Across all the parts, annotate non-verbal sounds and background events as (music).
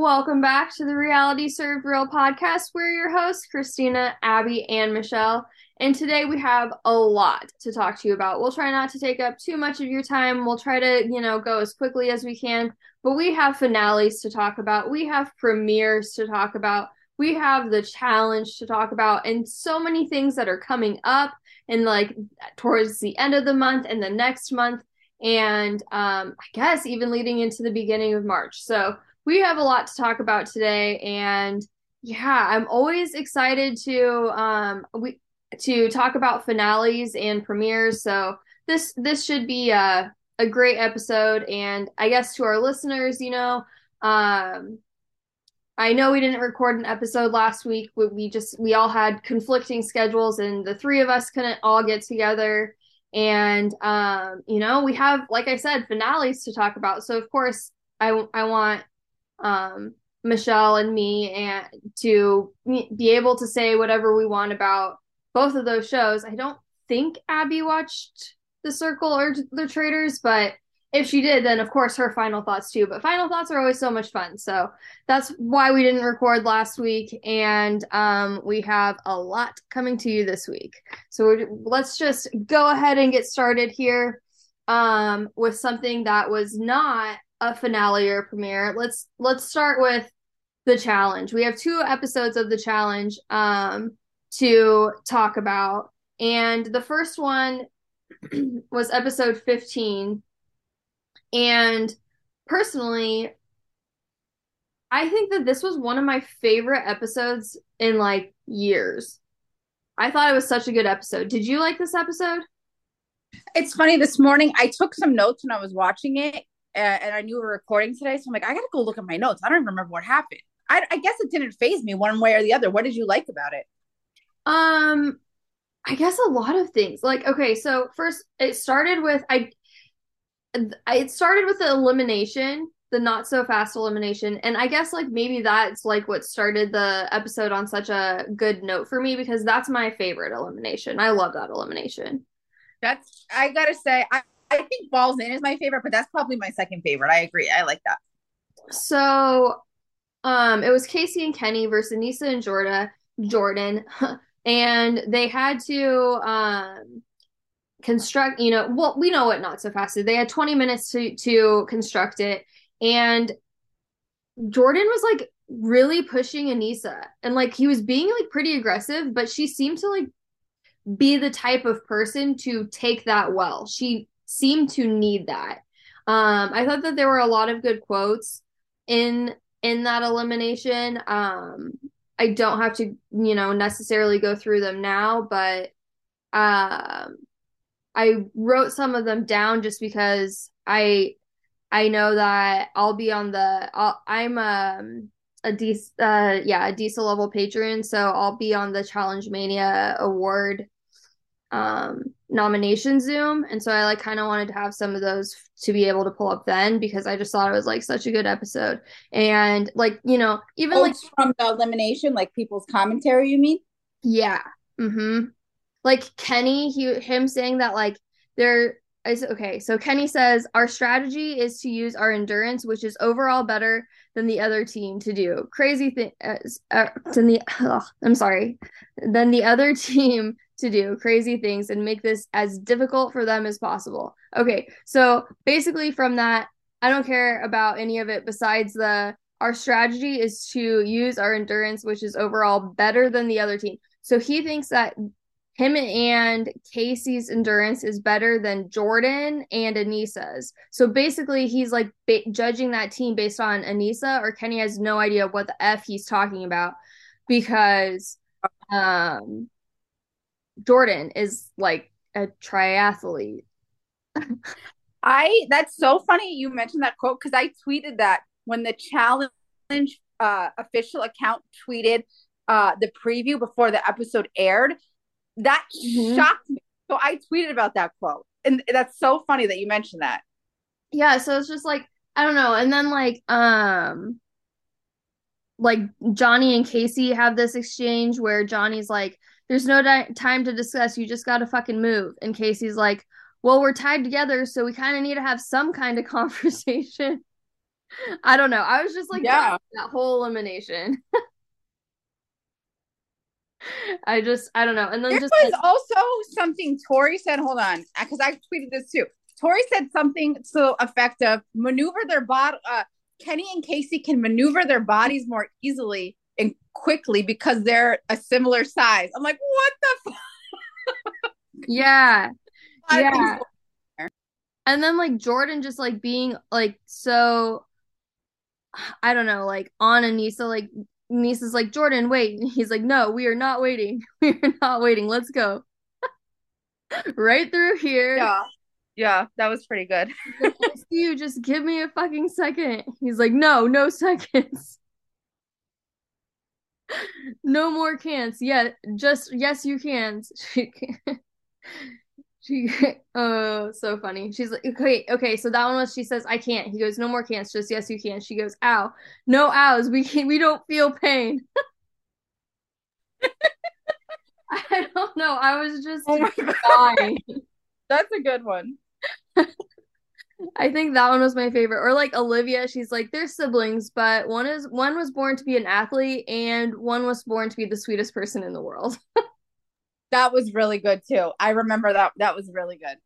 Welcome back to the Reality Served Real podcast. We're your hosts, Christina, Abby, and Michelle. And today we have a lot to talk to you about. We'll try not to take up too much of your time. We'll try to, you know, go as quickly as we can. But we have finales to talk about. We have premieres to talk about. We have the challenge to talk about, and so many things that are coming up and like towards the end of the month and the next month. And um, I guess even leading into the beginning of March. So we have a lot to talk about today and yeah i'm always excited to um we to talk about finales and premieres so this this should be a, a great episode and i guess to our listeners you know um i know we didn't record an episode last week but we just we all had conflicting schedules and the three of us couldn't all get together and um you know we have like i said finales to talk about so of course i i want um, Michelle and me and to be able to say whatever we want about both of those shows. I don't think Abby watched The Circle or The Traitors, but if she did, then of course her final thoughts too. But final thoughts are always so much fun. So that's why we didn't record last week. And um, we have a lot coming to you this week. So let's just go ahead and get started here um, with something that was not a finale or a premiere. Let's let's start with the challenge. We have two episodes of the challenge um to talk about. And the first one (clears throat) was episode 15. And personally, I think that this was one of my favorite episodes in like years. I thought it was such a good episode. Did you like this episode? It's funny this morning I took some notes when I was watching it and I knew we were recording today. So I'm like, I gotta go look at my notes. I don't even remember what happened. I, I guess it didn't faze me one way or the other. What did you like about it? Um, I guess a lot of things. Like, okay, so first it started with I. It started with the elimination, the not so fast elimination, and I guess like maybe that's like what started the episode on such a good note for me because that's my favorite elimination. I love that elimination. That's I gotta say I I think Balls In is my favorite, but that's probably my second favorite. I agree. I like that. So, um, it was Casey and Kenny versus Aneesa and Jordan. Jordan, (laughs) and they had to um construct. You know, well, we know what not so fast is. They had 20 minutes to to construct it, and Jordan was like really pushing Aneesa, and like he was being like pretty aggressive, but she seemed to like be the type of person to take that well. She seem to need that. Um, I thought that there were a lot of good quotes in in that elimination. Um, I don't have to, you know, necessarily go through them now, but um, I wrote some of them down just because I I know that I'll be on the I'll, I'm um a D uh yeah a diesel level patron, so I'll be on the Challenge Mania award um nomination zoom and so i like kind of wanted to have some of those to be able to pull up then because i just thought it was like such a good episode. And like you know even oh, like from the elimination like people's commentary you mean? Yeah. Mm-hmm. Like kenny he him saying that like there is okay so kenny says our strategy is to use our endurance which is overall better than the other team to do. Crazy thing uh, uh, than the ugh, i'm sorry than the other (laughs) team to do crazy things and make this as difficult for them as possible. Okay, so basically from that, I don't care about any of it besides the our strategy is to use our endurance, which is overall better than the other team. So he thinks that him and Casey's endurance is better than Jordan and Aneesa's. So basically, he's like ba- judging that team based on Aneesa, or Kenny has no idea what the F he's talking about because um Jordan is like a triathlete. (laughs) I that's so funny you mentioned that quote because I tweeted that when the challenge uh, official account tweeted uh, the preview before the episode aired. That mm-hmm. shocked me. So I tweeted about that quote, and that's so funny that you mentioned that. Yeah, so it's just like I don't know, and then like um, like Johnny and Casey have this exchange where Johnny's like, there's no di- time to discuss. You just got to fucking move. And Casey's like, well, we're tied together, so we kind of need to have some kind of (laughs) conversation. I don't know. I was just like Yeah. that whole elimination. (laughs) I just I don't know. And then There just was also something Tori said. Hold on, because I tweeted this too. Tori said something to so effective. Maneuver their body. Uh, Kenny and Casey can maneuver their bodies more easily and quickly because they're a similar size. I'm like, what the fuck? yeah. (laughs) Yeah. so. And then like Jordan just like being like so I don't know, like on Aneesa, like Aneesa's like, Jordan, wait. And he's like, No, we are not waiting. (laughs) We are not waiting. Let's go. (laughs) right through here. Yeah. Yeah, that was pretty good. Like, I see you just give me a fucking second. He's like, No, no seconds. No more cans. Yeah, just yes, you can. (laughs) She can. She oh so funny. She's like, okay, okay, so that one was she says, I can't. He goes, No more cans, just yes you can. She goes, Ow. No ows, we can we don't feel pain. (laughs) I don't know. I was just Oh (laughs) dying. that's a good one. I think that one was my favorite. Or like Olivia, she's like, they're siblings, but one is one was born to be an athlete and one was born to be the sweetest person in the world. (laughs) That was really good too. I remember that. That was really good.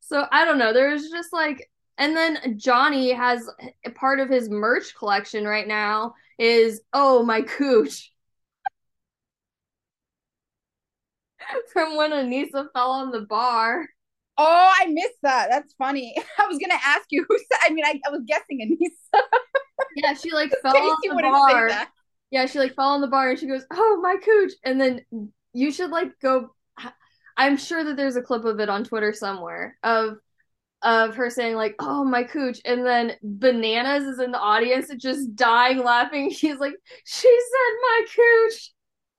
So I don't know. There's just like, and then Johnny has part of his merch collection right now is oh my cooch (laughs) from when Aneesa fell on the bar. Oh, I missed that. That's funny. (laughs) I was gonna ask you who said. I mean, I, I was guessing Aneesa. (laughs) Yeah, she like (laughs) fell on the bar. Yeah, she like fell on the bar and she goes, "Oh my cooch!" And then you should like go. I'm sure that there's a clip of it on Twitter somewhere of of her saying like, "Oh my cooch," and then bananas is in the audience just dying laughing. He's like, "She said my cooch."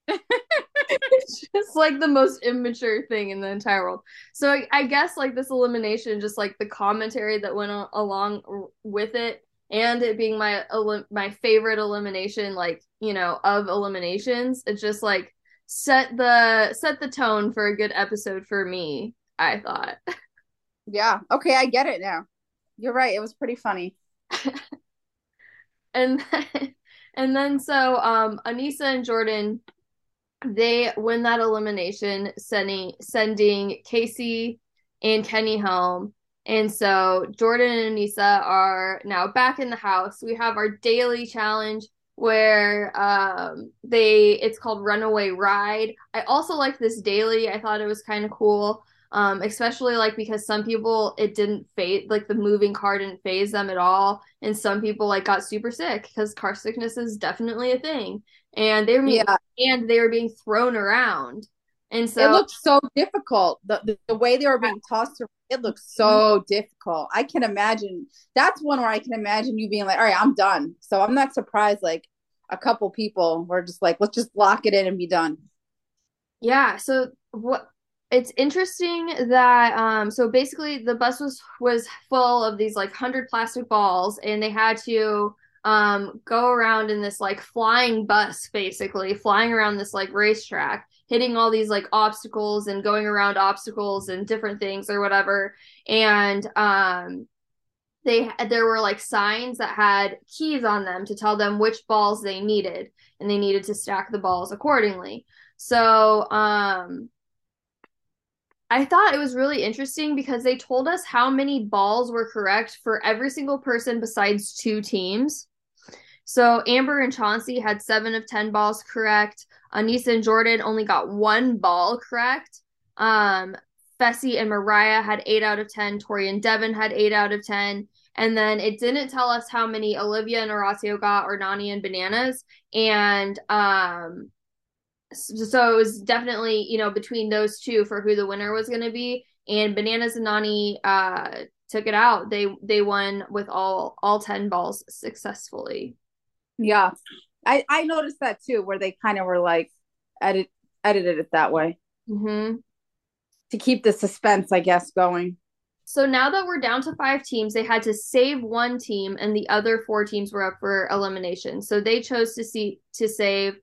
(laughs) it's just like the most immature thing in the entire world. So I, I guess like this elimination, just like the commentary that went along with it, and it being my elim- my favorite elimination, like you know of eliminations, it just like set the set the tone for a good episode for me. I thought. (laughs) Yeah. Okay, I get it now. You're right. It was pretty funny. (laughs) and then, and then so um Aneesa and Jordan they win that elimination sending sending Casey and Kenny home. And so Jordan and Aneesa are now back in the house. We have our daily challenge where um they it's called runaway ride. I also like this daily. I thought it was kind of cool um especially like because some people it didn't faze like the moving car didn't faze them at all. And some people like got super sick because car sickness is definitely a thing and they were being, Yeah. and they were being thrown around and so it looked so difficult. The, the the way they were being tossed around, it looked so difficult. I can imagine. That's one where I can imagine you being like, "All right, I'm done." So I'm not surprised. Like a couple people were just like, "Let's just lock it in and be done." Yeah, so what it's interesting that um so basically the bus was was full of these like 100 plastic balls and they had to um go around in this like flying bus basically flying around this like racetrack hitting all these like obstacles and going around obstacles and different things or whatever and um they there were like signs that had keys on them to tell them which balls they needed and they needed to stack the balls accordingly so um I thought it was really interesting because they told us how many balls were correct for every single person besides two teams. So Amber and Chauncey had seven of 10 balls correct. Aneesa and Jordan only got one ball correct. Um, Fessy and Mariah had eight out of 10. Tori and Devin had eight out of 10. And then it didn't tell us how many Olivia and Horacio got or Nany and Bananas. And um, so it was definitely you know between those two for who the winner was going to be and bananas and nany uh took it out they they won with all all 10 balls successfully Yeah, I I noticed that too, where they kind of were like edit edited it that way hmm to keep the suspense, I guess, going. so now that we're down to five teams they had to save one team and the other four teams were up for elimination so they chose to see to save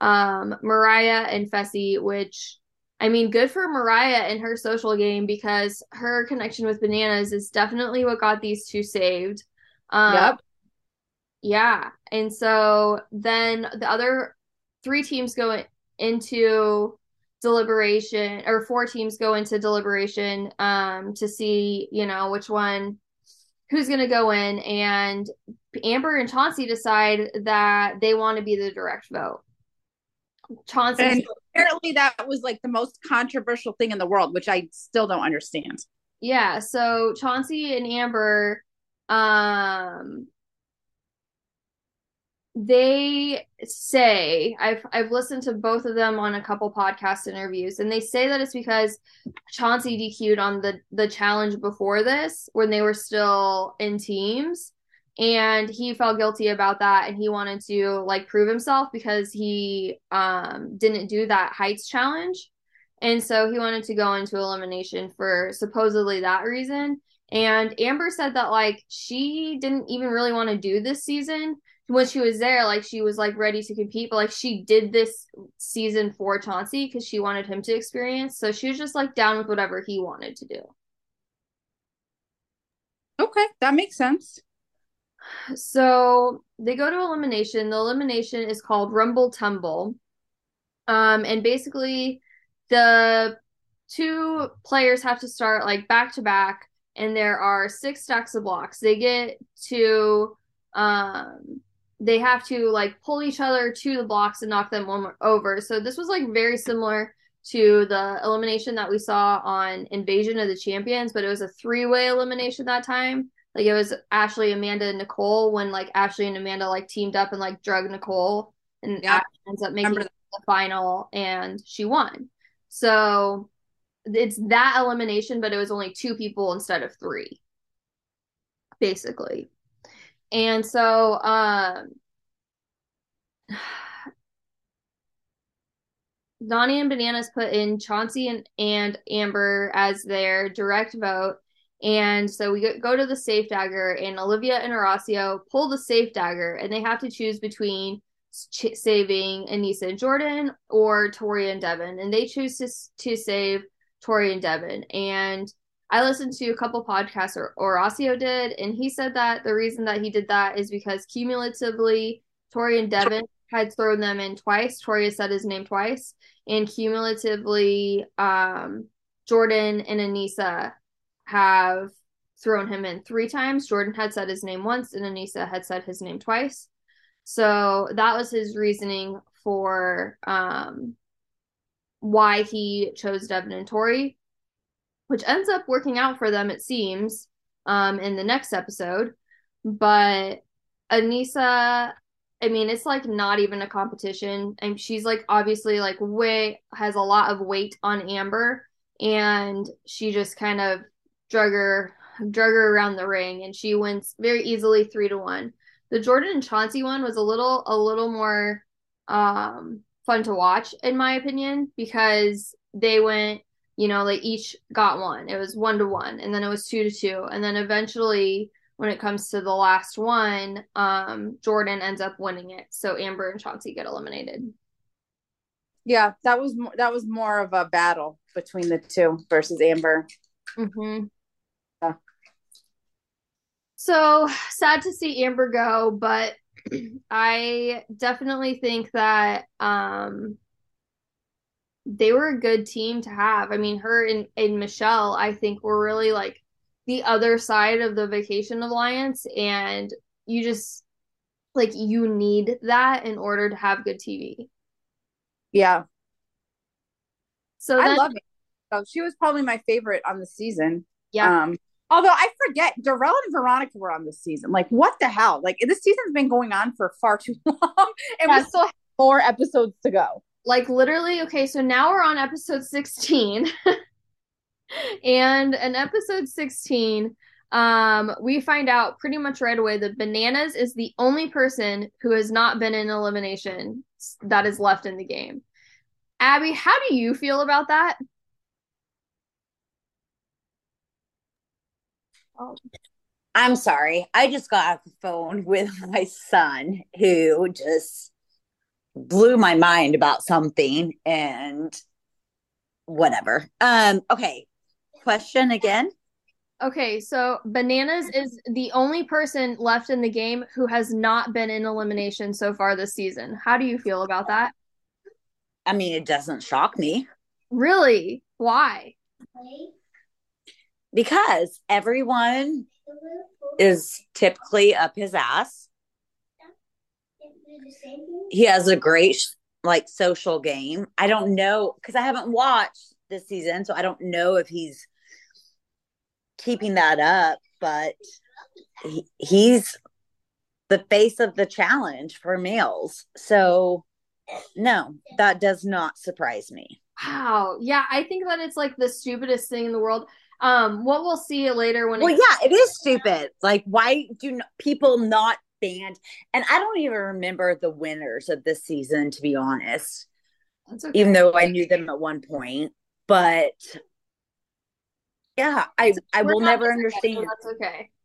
um mariah and fessy which I mean, good for Mariah and her social game because her connection with bananas is definitely what got these two saved. Um, Yep. Yeah. And so then the other three teams go into deliberation or four teams go into deliberation um to see, you know, which one who's going to go in and Amber and Chauncey decide that they want to be the direct vote. Chauncey and apparently that was like the most controversial thing in the world, which I still don't understand. Yeah, so Chauncey and Amber um they say I've I've listened to both of them on a couple podcast interviews and they say that it's because Chauncey DQ'd on the the challenge before this when they were still in teams and he felt guilty about that and he wanted to like prove himself because he um didn't do that heights challenge and so he wanted to go into elimination for supposedly that reason and Amber said that like she didn't even really want to do this season when she was there, like she was like ready to compete, but like she did this season for Chauncey because she wanted him to experience. So she was just like down with whatever he wanted to do. Okay, that makes sense. So they go to elimination. The elimination is called Rumble Tumble. Um, and basically the two players have to start like back to back, and there are six stacks of blocks. They get to um they have to like pull each other to the blocks and knock them over. So this was like very similar to the elimination that we saw on Invasion of the Champions, but it was a three way elimination that time. Like it was Ashley, Amanda, and Nicole when like Ashley and Amanda like teamed up and like drug Nicole and yeah. Ashley ends up making the final and she won. So it's that elimination, but it was only two people instead of three, basically. And so um (sighs) Donnie and Bananas put in Chauncey and, and Amber as their direct vote. And so we go to the safe dagger, and Olivia and Horacio pull the safe dagger, and they have to choose between ch- saving Aneesa and Jordan or Tori and Devin. And they choose to, to save Tori and Devin. And I listened to a couple podcasts, or Horacio did, and he said that the reason that he did that is because cumulatively, Tori and Devin had thrown them in twice. Tori has said his name twice, and cumulatively, um, Jordan and Aneesa have thrown him in three times. Jordan had said his name once, and Aneesa had said his name twice. So that was his reasoning for um, why he chose Devin and Tori which ends up working out for them, it seems, um, in the next episode. But Aneesa, I mean, it's like not even a competition. And she's like obviously like way has a lot of weight on Amber, and she just kind of drug her drug her around the ring, and she wins very easily three to one. The Jordan and Chauncey one was a little a little more um fun to watch in my opinion because they went you know, they each got one. It was one to one, and then it was two to two, and then eventually, when it comes to the last one, um, Jordan ends up winning it. So Amber and Chauncey get eliminated. Yeah, that was more, that was more of a battle between the two versus Amber. Mm-hmm. Yeah. So sad to see Amber go, but (clears throat) I definitely think that um they were a good team to have. I mean, her and, and Michelle, I think, were really like the other side of the vacation alliance. And you just like you need that in order to have good TV. Yeah. So then, I love it. So she was probably my favorite on the season. Yeah. Um, although I forget, Darrell and Veronica were on this season. Like, what the hell? Like, this season's been going on for far too (laughs) long, and yes. we still have four episodes to go like literally okay so now we're on episode 16 (laughs) and in episode 16 um we find out pretty much right away that bananas is the only person who has not been in elimination that is left in the game. Abby how do you feel about that? I'm sorry. I just got off the phone with my son who just blew my mind about something and whatever. Um, okay. Question again. okay, so Bananas is the only person left in the game who has not been in elimination so far this season. How do you feel about that? I mean, it doesn't shock me. Really? Why? Because everyone is typically up his ass. He has a great like social game. I don't know because I haven't watched this season, so I don't know if he's keeping that up, but he, he's the face of the challenge for males. So no, that does not surprise me. Wow. Yeah, I think that it's like the stupidest thing in the world. Um, what we'll see later when. Well, yeah, it is stupid. Like, why do people not band? And I don't even remember the winners of this season, to be honest. Okay. Even though I knew them at one point, but yeah, I I will never understand. That's okay. (laughs)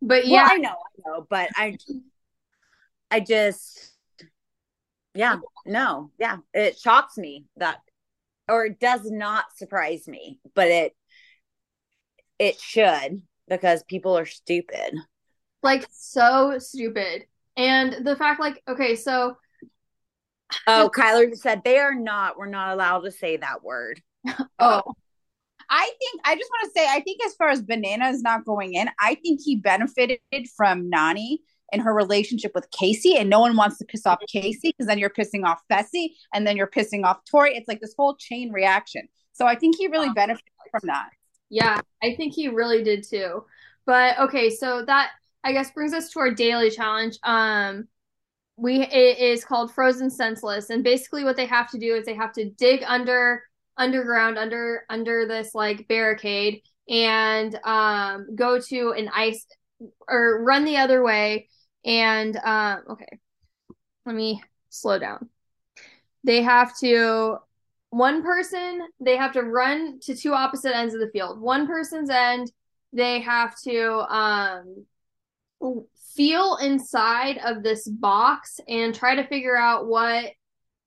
But yeah, well, I know, I know, but I I just yeah, no, yeah, it shocks me that or it does not surprise me, but it it should because people are stupid. Like so stupid. And the fact like okay, so Oh, Kyler said they are not we're not allowed to say that word. (laughs) oh. I think I just want to say I think as far as Banana is not going in, I think he benefited from Nany and her relationship with Casey, and no one wants to piss off Casey because then you're pissing off Fessy, and then you're pissing off Tori. It's like this whole chain reaction. So I think he really benefited from that. Yeah, I think he really did too. But okay, so that I guess brings us to our daily challenge. Um, we it is called Frozen Senseless, and basically what they have to do is they have to dig under underground under under this like barricade and um go to an ice or run the other way. And um okay. Let me slow down. They have to one person they have to run to two opposite ends of the field. One person's end they have to um feel inside of this box and try to figure out what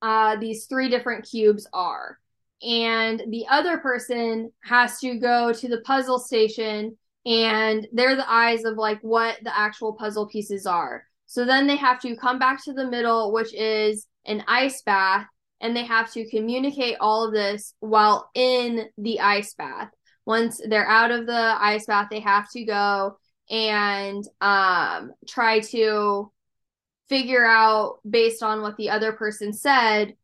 uh, these three different cubes are and the other person has to go to the puzzle station and they're the eyes of like what the actual puzzle pieces are. So then they have to come back to the middle, which is an ice bath, and they have to communicate all of this while in the ice bath. Once they're out of the ice bath, they have to go and um, try to figure out based on what the other person said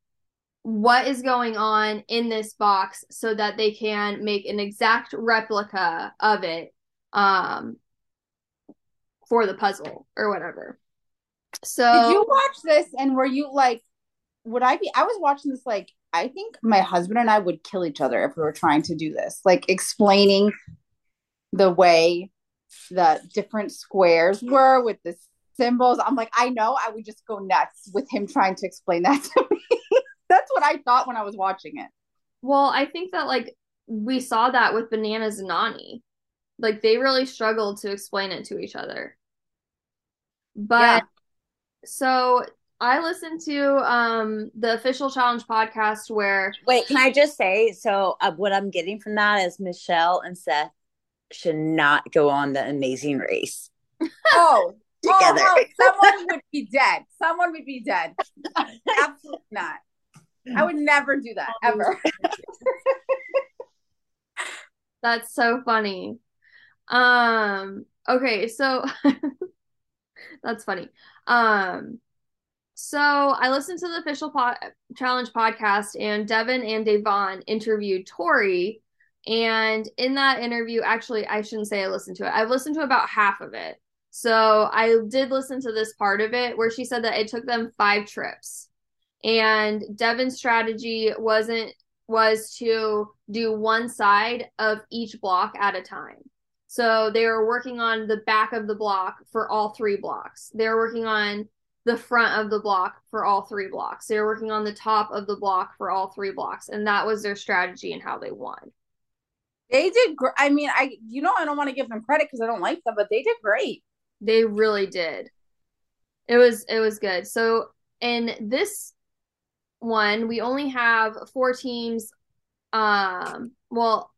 what is going on in this box so that they can make an exact replica of it um for the puzzle or whatever. So Did you watch this and were you like would I be I was watching this like I think my husband and I would kill each other if we were trying to do this. Like explaining the way the different squares were with the symbols. I'm like, I know I would just go nuts with him trying to explain that to me. (laughs) That's what I thought when I was watching it. Well, I think that like we saw that with Bananas and Nany. Like they really struggled to explain it to each other. But yeah. so I listened to um the official challenge podcast where Wait, can I just say so uh, what I'm getting from that is Michelle and Seth should not go on the amazing race. (laughs) Oh, (laughs) together. Oh, no, someone would be dead. Someone would be dead. (laughs) Absolutely not. I would never do that ever. That's so funny. Um okay, so that's funny. Um so I listened to the official po- challenge podcast and Devin and Devon interviewed Tori and in that interview actually I shouldn't say I listened to it. I've listened to about half of it. So I did listen to this part of it where she said that it took them 5 trips and Devin's strategy wasn't was to do one side of each block at a time. So they were working on the back of the block for all three blocks. They were working on the front of the block for all three blocks. They were working on the top of the block for all three blocks, and that was their strategy and how they won. They did. Gr- I mean, I you know I don't want to give them credit because I don't like them, but they did great. They really did. It was it was good. So in this one, we only have four teams. Um, well,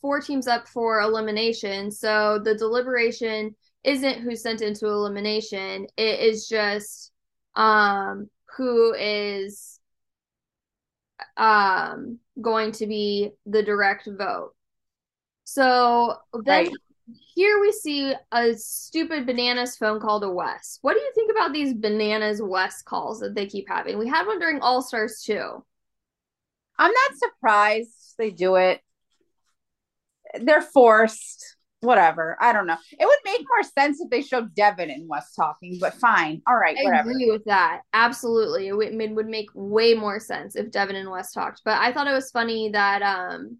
four teams up for elimination. So the deliberation isn't who's sent into elimination. It is just um who is um going to be the direct vote. So then right. here we see a stupid bananas phone call to Wes. What do you think about these bananas Wes calls that they keep having? We had one during All Stars too. I'm not surprised they do it. They're forced. Whatever. I don't know. It would make more sense if they showed Devin and Wes talking, but fine. All right. I whatever. agree with that. Absolutely. It would, it would make way more sense if Devin and Wes talked. But I thought it was funny that um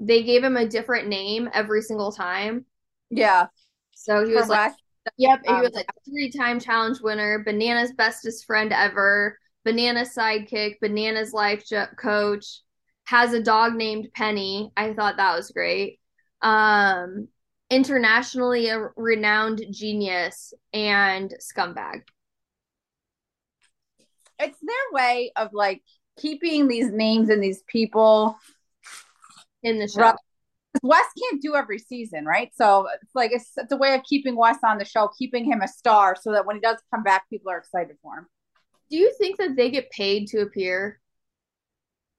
they gave him a different name every single time. Yeah. So he was like, yep, he um, was like three time challenge winner, Banana's bestest friend ever, Banana's sidekick, Banana's life jo- coach, has a dog named Penny. I thought that was great. Um, internationally a renowned genius and scumbag. It's their way of like keeping these names and these people in the show. Wes can't do every season, right? So it's like it's, it's a way of keeping Wes on the show, keeping him a star, so that when he does come back, people are excited for him. Do you think that they get paid to appear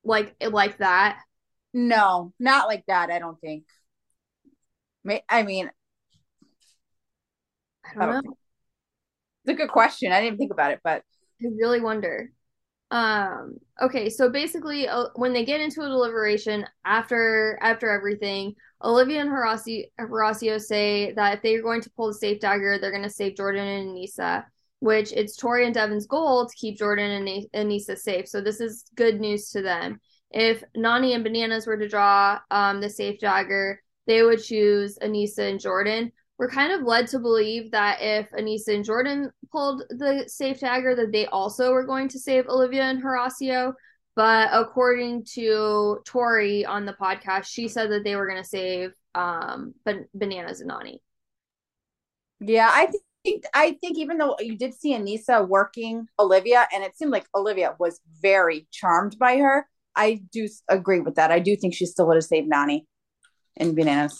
like like that? No, not like that. I don't think. I mean, I don't, I don't know. It's a good question. I didn't think about it, but I really wonder. Um, okay, so basically, uh, when they get into a deliberation after after everything, Olivia and Horacio, say that if they're going to pull the safe dagger, they're going to save Jordan and Aneesa, which it's Tori and Devin's goal to keep Jordan and Aneesa safe. So this is good news to them. If Nany and Bananas were to draw um, the safe dagger, they would choose Aneesa and Jordan we're kind of led to believe that if Aneesa and Jordan pulled the safe dagger, that they also were going to save Olivia and Horacio. But according to Tori on the podcast, she said that they were going to save um, ban- Bananas and Nany. Yeah, I think I think even though you did see Aneesa working Olivia, and it seemed like Olivia was very charmed by her, I do agree with that. I do think she still would have saved Nany and Bananas.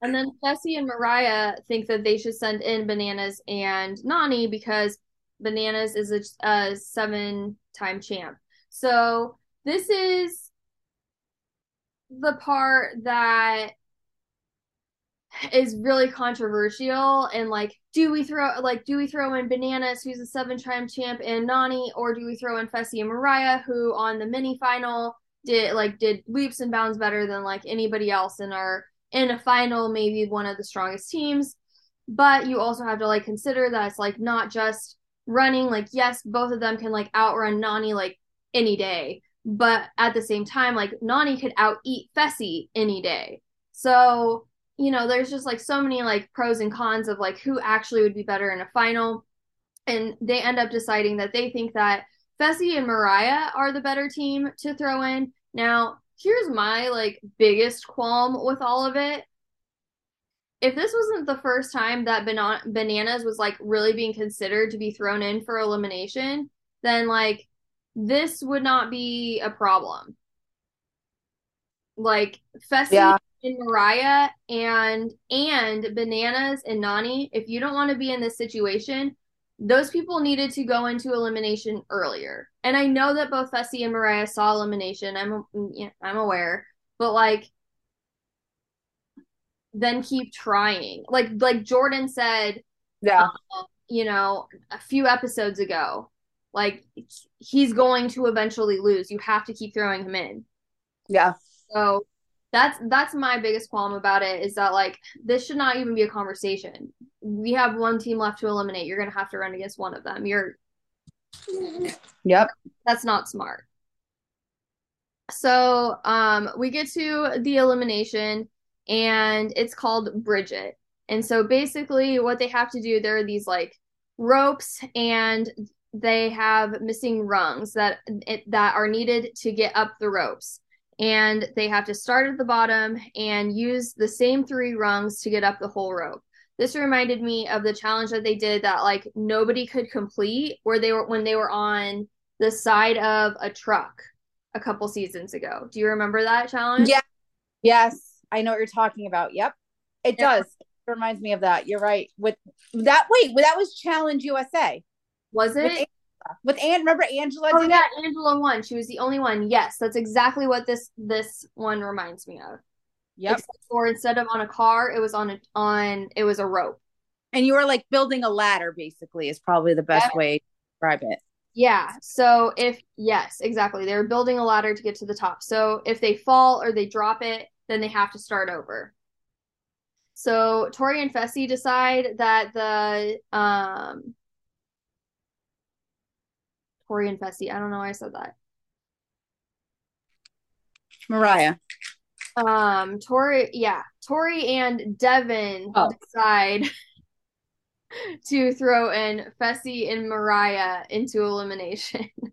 And then Fessy and Mariah think that they should send in Bananas and Nani because Bananas is a, a seven time champ. So this is the part that is really controversial and like do we throw like do we throw in bananas who's a seven time champ and nany or do we throw in fessy and mariah who on the mini final did like did leaps and bounds better than like anybody else in our in a final, maybe one of the strongest teams. But you also have to like consider that it's like not just running. Like, yes, both of them can like outrun Nany like any day. But at the same time, like Nany could out eat Fessy any day. So, you know, there's just like so many like pros and cons of like who actually would be better in a final. And they end up deciding that they think that Fessy and Mariah are the better team to throw in. Now, here's my like biggest qualm with all of it. If this wasn't the first time that Ban- bananas was like really being considered to be thrown in for elimination, then like this would not be a problem. Like Fessy yeah. and Mariah and and bananas and Nany, if you don't want to be in this situation, those people needed to go into elimination earlier. And I know that both Fessy and Mariah saw elimination. I'm I'm aware, but like then keep trying. Like like Jordan said, yeah, uh, you know, a few episodes ago, like he's going to eventually lose. You have to keep throwing him in. Yeah. So that's that's my biggest qualm about it is that like this should not even be a conversation. We have one team left to eliminate. You're gonna have to run against one of them. You're Yep. That's not smart. So um we get to the elimination and it's called Bridget. And so basically what they have to do, there are these like ropes and they have missing rungs that that are needed to get up the ropes and they have to start at the bottom and use the same three rungs to get up the whole rope. This reminded me of the challenge that they did that like nobody could complete where they were when they were on the side of a truck a couple seasons ago. Do you remember that challenge? Yeah. Yes, I know what you're talking about. Yep. It Yeah. does. It reminds me of that. You're right. With that wait, that was Challenge USA. Was it? With Ann, remember Angela Oh yeah, it? Angela won. She was the only one. Yes, that's exactly what this this one reminds me of. Yep. Except for instead of on a car, it was on a on it was a rope. And you were like building a ladder, basically, is probably the best way to describe it. Yeah. So if yes, exactly. They're building a ladder to get to the top. So if they fall or they drop it, then they have to start over. So Tori and Fessy decide that the um Tori and Fessy, I don't know why I said that. Mariah. Um Tori, yeah, Tori and Devin Oh. decide (laughs) to throw in Fessy and Mariah into elimination. (laughs)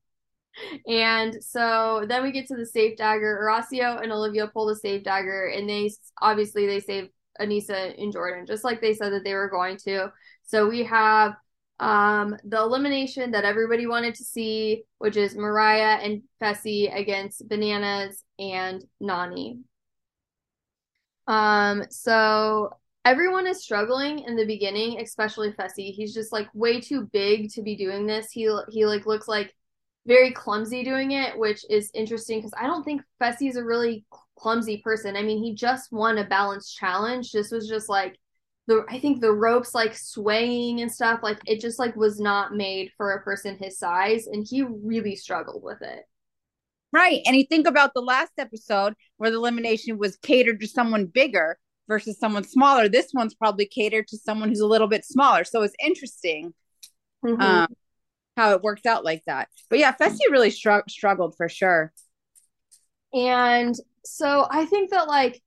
And so then we get to the safe dagger. Horacio and Olivia pull the safe dagger, and they obviously they save Aneesa and Jordan, just like they said that they were going to. So we have um the elimination that everybody wanted to see, which is Mariah and Fessy against Bananas and Nany. Um, so everyone is struggling in the beginning, especially Fessy. He's just like way too big to be doing this. He he like looks like very clumsy doing it, which is interesting because I don't think Fessy is a really clumsy person. I mean, he just won a balance challenge. This was just like the I think the ropes like swaying and stuff, like it just like was not made for a person his size, and he really struggled with it. Right. And you think about the last episode where the elimination was catered to someone bigger versus someone smaller. This one's probably catered to someone who's a little bit smaller. So it's interesting Mhm. um, how it worked out like that. But yeah, Fessy really str- struggled for sure. And so I think that like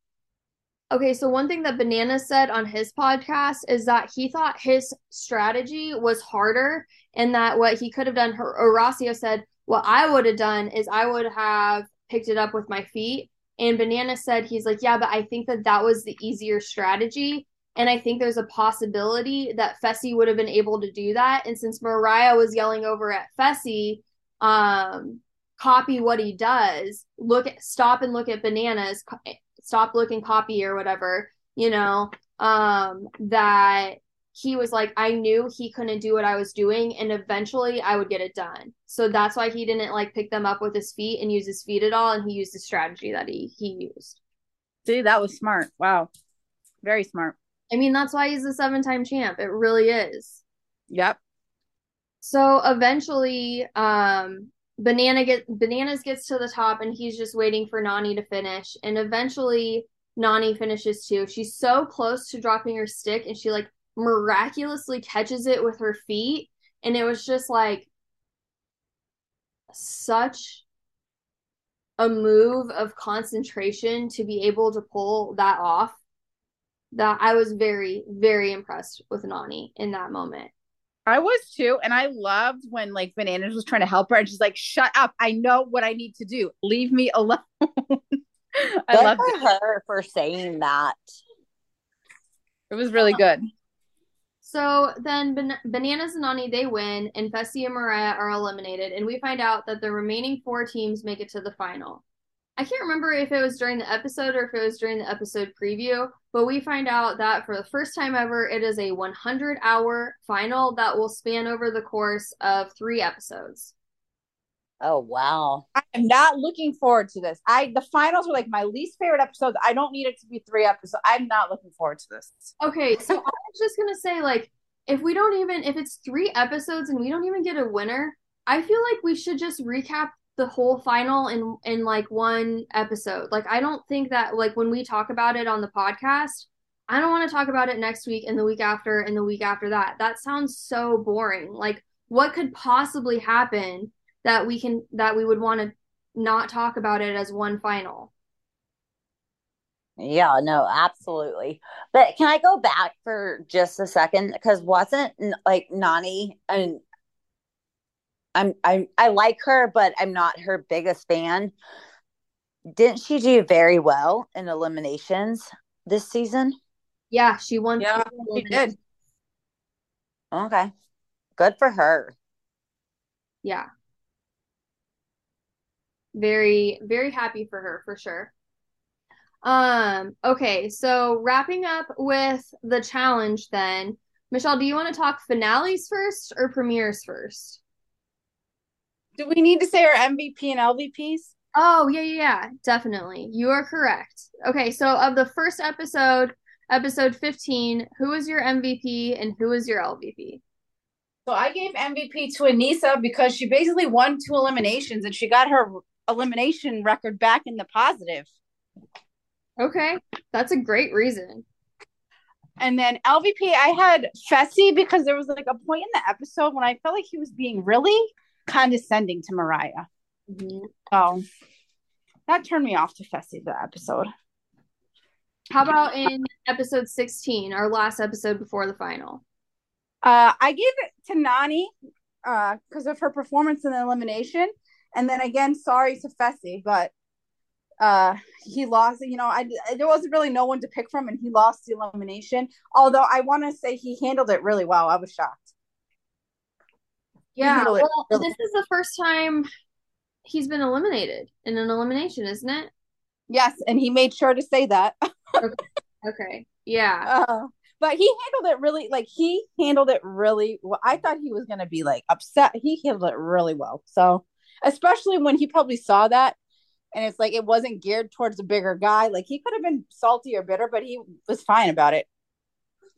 okay, so one thing that Banana said on his podcast is that he thought his strategy was harder and that what he could have done Horacio said what I would have done is I would have picked it up with my feet. And Banana said he's like yeah, but I think that that was the easier strategy. And I think there's a possibility that Fessy would have been able to do that. And since Mariah was yelling over at Fessy um copy what he does look at stop and look at bananas stop looking copy or whatever you know um that he was like i knew he couldn't do what i was doing and eventually i would get it done so that's why he didn't like pick them up with his feet and use his feet at all and he used the strategy that he he used See, that was smart. Wow. Very smart. i mean that's why he's a seven time champ it really is Yep. So eventually, um, Banana get Bananas gets to the top, and he's just waiting for Nany to finish. And eventually, Nany finishes too. She's so close to dropping her stick, and she like miraculously catches it with her feet. And it was just like such a move of concentration to be able to pull that off. That I was very, very impressed with Nany in that moment. I was too. And I loved when like Bananas was trying to help her and she's like, shut up. I know what I need to do. Leave me alone. (laughs) I Good loved for her for saying that. It was really good. So then Ban- Bananas and Nany they win, and Fessy and Mariah are eliminated, and we find out that the remaining four teams make it to the final. I can't remember if it was during the episode or if it was during the episode preview, but we find out that for the first time ever, it is a 100 hour final that will span over the course of three episodes. Oh wow. I am not looking forward to this. I the finals were like my least favorite episodes. I don't need it to be three episodes. I'm not looking forward to this. Okay, so I was just gonna say, like, if we don't even, if it's three episodes and we don't even get a winner, I feel like we should just recap the whole final in in like one episode. Like, I don't think that like when we talk about it on the podcast, I don't want to talk about it next week and the week after and the week after that. That sounds so boring. Like, what could possibly happen that we can that we would want to not talk about it as one final? Yeah, no, absolutely. But can I go back for just a second? Because wasn't like Nany and I'm I I like her, but I'm not her biggest fan. Didn't she do very well in eliminations this season? Yeah, she won. Yeah, she did. Okay. Good for her. Yeah. Very, very happy for her for sure. Um, okay, so wrapping up with the challenge then. Michelle, do you want to talk finales first or premieres first? Do we need to say our MVP and LVPs? Oh, yeah, yeah, yeah, definitely. You are correct. Okay, so of the first episode, episode 15, who was your MVP and who was your LVP? So I gave MVP to Aneesa because she basically won two eliminations and she got her elimination record back in the positive. Okay, that's a great reason. And then LVP, I had Fessy because there was like a point in the episode when I felt like he was being really condescending to Mariah. Mm-hmm. So that turned me off to Fessy the episode. How about in episode 16, our last episode before the final? Uh, I gave it to Nany because uh, of her performance in the elimination. And then again, sorry to Fessy, but uh, he lost. You know, I there wasn't really no one to pick from, and he lost the elimination. Although I want to say he handled it really well. I was shocked. Yeah, well, really- this is the first time he's been eliminated in an elimination, isn't it? Yes, and he made sure to say that. (laughs) okay. okay. Yeah. Uh, but he handled it really like he handled it really well. I thought he was gonna be like upset. He handled it really well. So especially when he probably saw that and it's like it wasn't geared towards a bigger guy. Like he could have been salty or bitter, but he was fine about it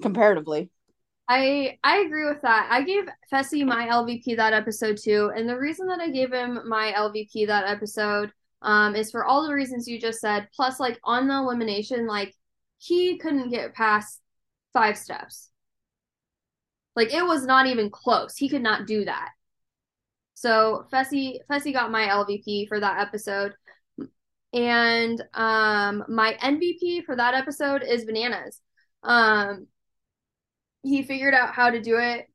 comparatively. I I agree with that. I gave Fessy my LVP that episode too, and the reason that I gave him my LVP that episode um is for all the reasons you just said. Plus, like on the elimination, like he couldn't get past five steps. Like it was not even close. He could not do that. So Fessy Fessy got my LVP for that episode. And um my MVP for that episode is bananas. Um he figured out how to do it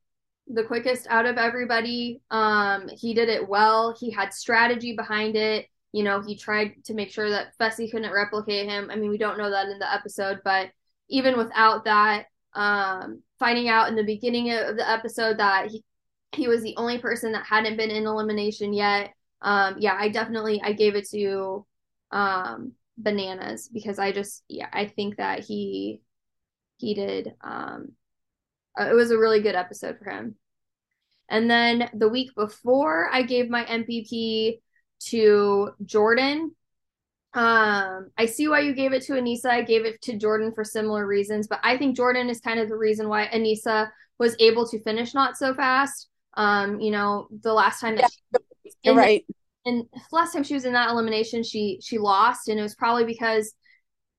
the quickest out of everybody. Um he did it well. He had strategy behind it. You know, he tried to make sure that Fessy couldn't replicate him. I mean, we don't know that in the episode, but even without that, um, finding out in the beginning of the episode that he he was the only person that hadn't been in elimination yet. Um, yeah, I definitely I gave it to um, bananas because I just yeah I think that he he did um, uh, it was a really good episode for him. And then the week before, I gave my MVP to Jordan. Um, I see why you gave it to Aneesa. I gave it to Jordan for similar reasons, but I think Jordan is kind of the reason why Aneesa was able to finish not so fast. Um, you know, the last time that yeah, she, you're right. And last time she was in that elimination, she she lost, and it was probably because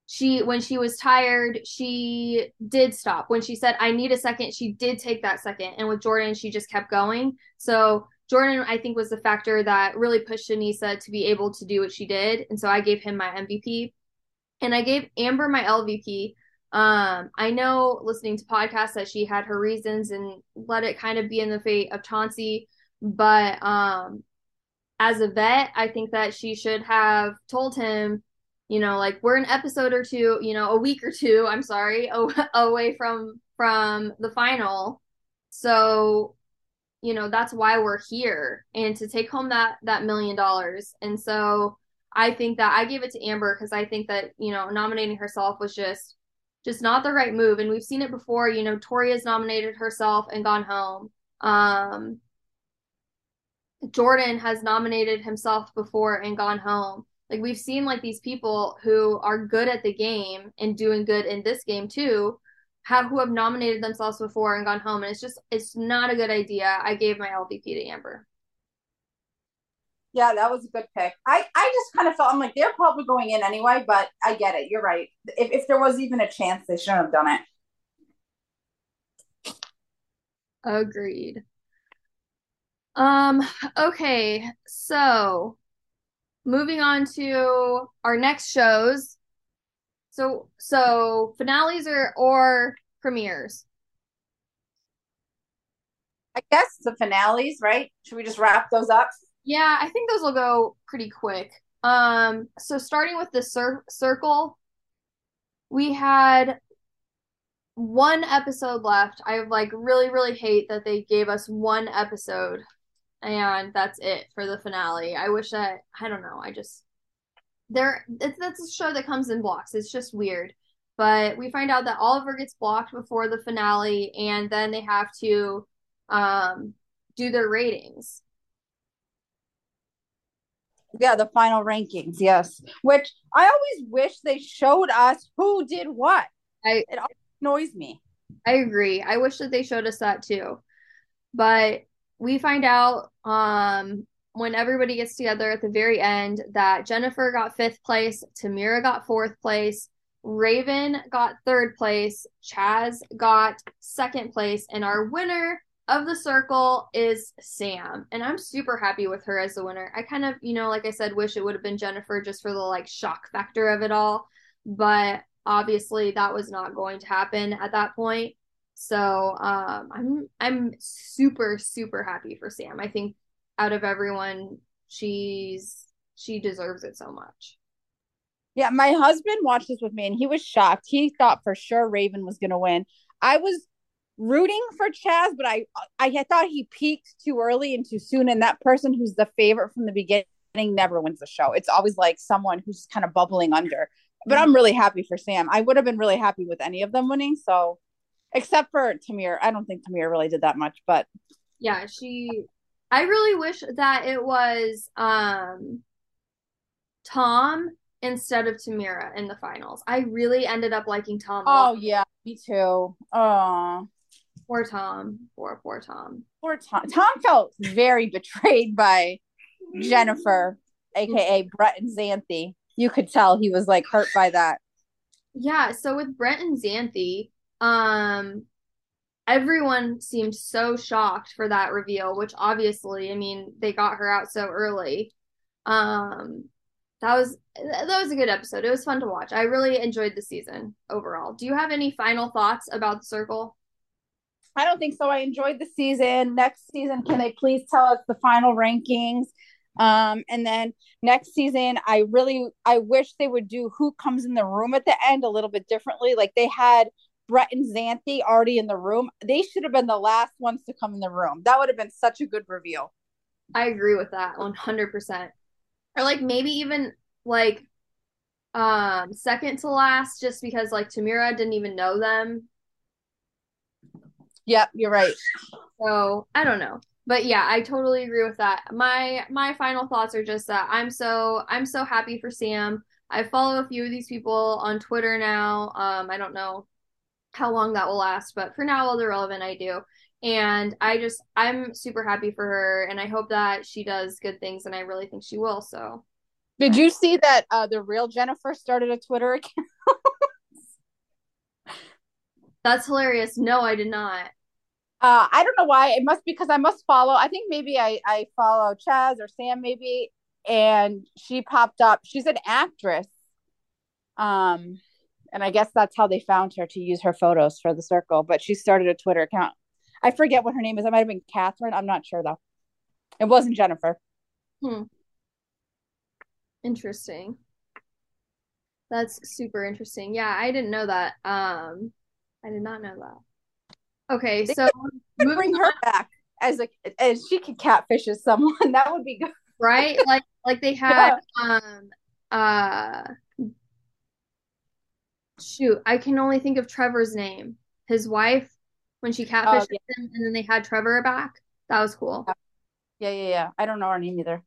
she when she was tired, she did stop. When she said, I need a second, she did take that second. And with Jordan, she just kept going. So Jordan, I think, was the factor that really pushed Aneesa to be able to do what she did. And so I gave him my MVP. And I gave Amber my LVP. Um, I know listening to podcasts that she had her reasons and let it kind of be in the fate of Chauncey. But um, as a vet, I think that she should have told him, you know, like we're an episode or two, you know, a week or two, I'm sorry, (laughs) away from from the final. So you know that's why we're here and to take home that that million dollars. And so i think that i gave it to amber because i think that you know nominating herself was just just not the right move. And we've seen it before you know tori has nominated herself and gone home. Um jordan has nominated himself before and gone home like we've seen like these people who are good at the game and doing good in this game too have who have nominated themselves before and gone home and it's just it's not a good idea. I gave my lvp to amber. Yeah that was a good pick. I i just kind of felt i'm like they're probably going in anyway but i get it. You're right. If, if there was even a chance they shouldn't have done it. Agreed. Um okay so moving on to our next shows so so finales or or premieres? I guess the finales, right? Should we just wrap those up? Yeah, I think those will go pretty quick. Um, so starting with the cir- circle, we had one episode left. I like really, really hate that they gave us one episode and that's it for the finale. I wish that I don't know, I just there it's that's a show that comes in blocks. It's just weird. But we find out that Oliver gets blocked before the finale and then they have to um do their ratings. Yeah, the final rankings, yes. Which I always wish they showed us who did what. I it annoys me. I agree. I wish that they showed us that too. But we find out um when everybody gets together at the very end that Jennifer got fifth place, Tamira got fourth place, Raven got third place, Chaz got second place, and our winner of the circle is Sam. And I'm super happy with her as the winner. I kind of, you know, like I said, wish it would have been Jennifer just for the like shock factor of it all. But obviously that was not going to happen at that point. So um, I'm I'm super super happy for Sam. I think out of everyone, she's she deserves it so much. Yeah, my husband watched this with me and he was shocked. He thought for sure Raven was going to win. I was rooting for Chaz, but I I thought he peaked too early and too soon. And that person who's the favorite from the beginning never wins the show. It's always like someone who's kind of bubbling under. But I'm really happy for Sam. I would have been really happy with any of them winning. So, except for Tamir, I don't think Tamir really did that much. But yeah, she. I really wish that it was um Tom instead of Tamira in the finals. I really ended up liking Tom. Oh yeah, me too. Oh, poor Tom. Poor poor Tom. Poor Tom. Tom felt very betrayed by Jennifer, aka Brett and Xanthi. You could tell he was like hurt by that. Yeah. So with Brett and Xanthi, um, everyone seemed so shocked for that reveal, which obviously, I mean, they got her out so early. Um, that was that was a good episode. It was fun to watch. I really enjoyed the season overall. Do you have any final thoughts about the circle? I don't think so. I enjoyed the season. Next season, can they please tell us the final rankings? Um, and then next season, I really I wish they would do who comes in the room at the end a little bit differently. Like they had Brett and Xanthi already in the room. They should have been the last ones to come in the room. That would have been such a good reveal. I agree with that 100% or like maybe even like um second to last just because like Tamira didn't even know them. Yep, you're right. (sighs) So, I don't know. But yeah, I totally agree with that. My my final thoughts are just that I'm so I'm so happy for Sam. I follow a few of these people on Twitter now. Um I don't know how long that will last, but for now all they're relevant I do. And I just I'm super happy for her and I hope that she does good things and I really think she will so. Did you see that uh the real Jennifer started a Twitter account? (laughs) That's hilarious. No I did not. Uh I don't know why. It must be because I must follow I think maybe I I follow Chaz or Sam maybe and she popped up. She's an actress. Um and I guess that's how they found her to use her photos for the circle but she started a Twitter account I forget what her name is. It might have been Catherine. I'm not sure though. It wasn't Jennifer. Hmm. Interesting. That's super interesting. Yeah, I didn't know that. Um, I did not know that. Okay, they so (laughs) bring her on. back as a as she could catfish as someone. (laughs) That would be good, right? Like like they (laughs) had yeah. um uh shoot, I can only think of Trevor's name. His wife when she catfished oh, yeah. him and then they had Trevor back. That was cool. Yeah, yeah, yeah. I don't know her name either.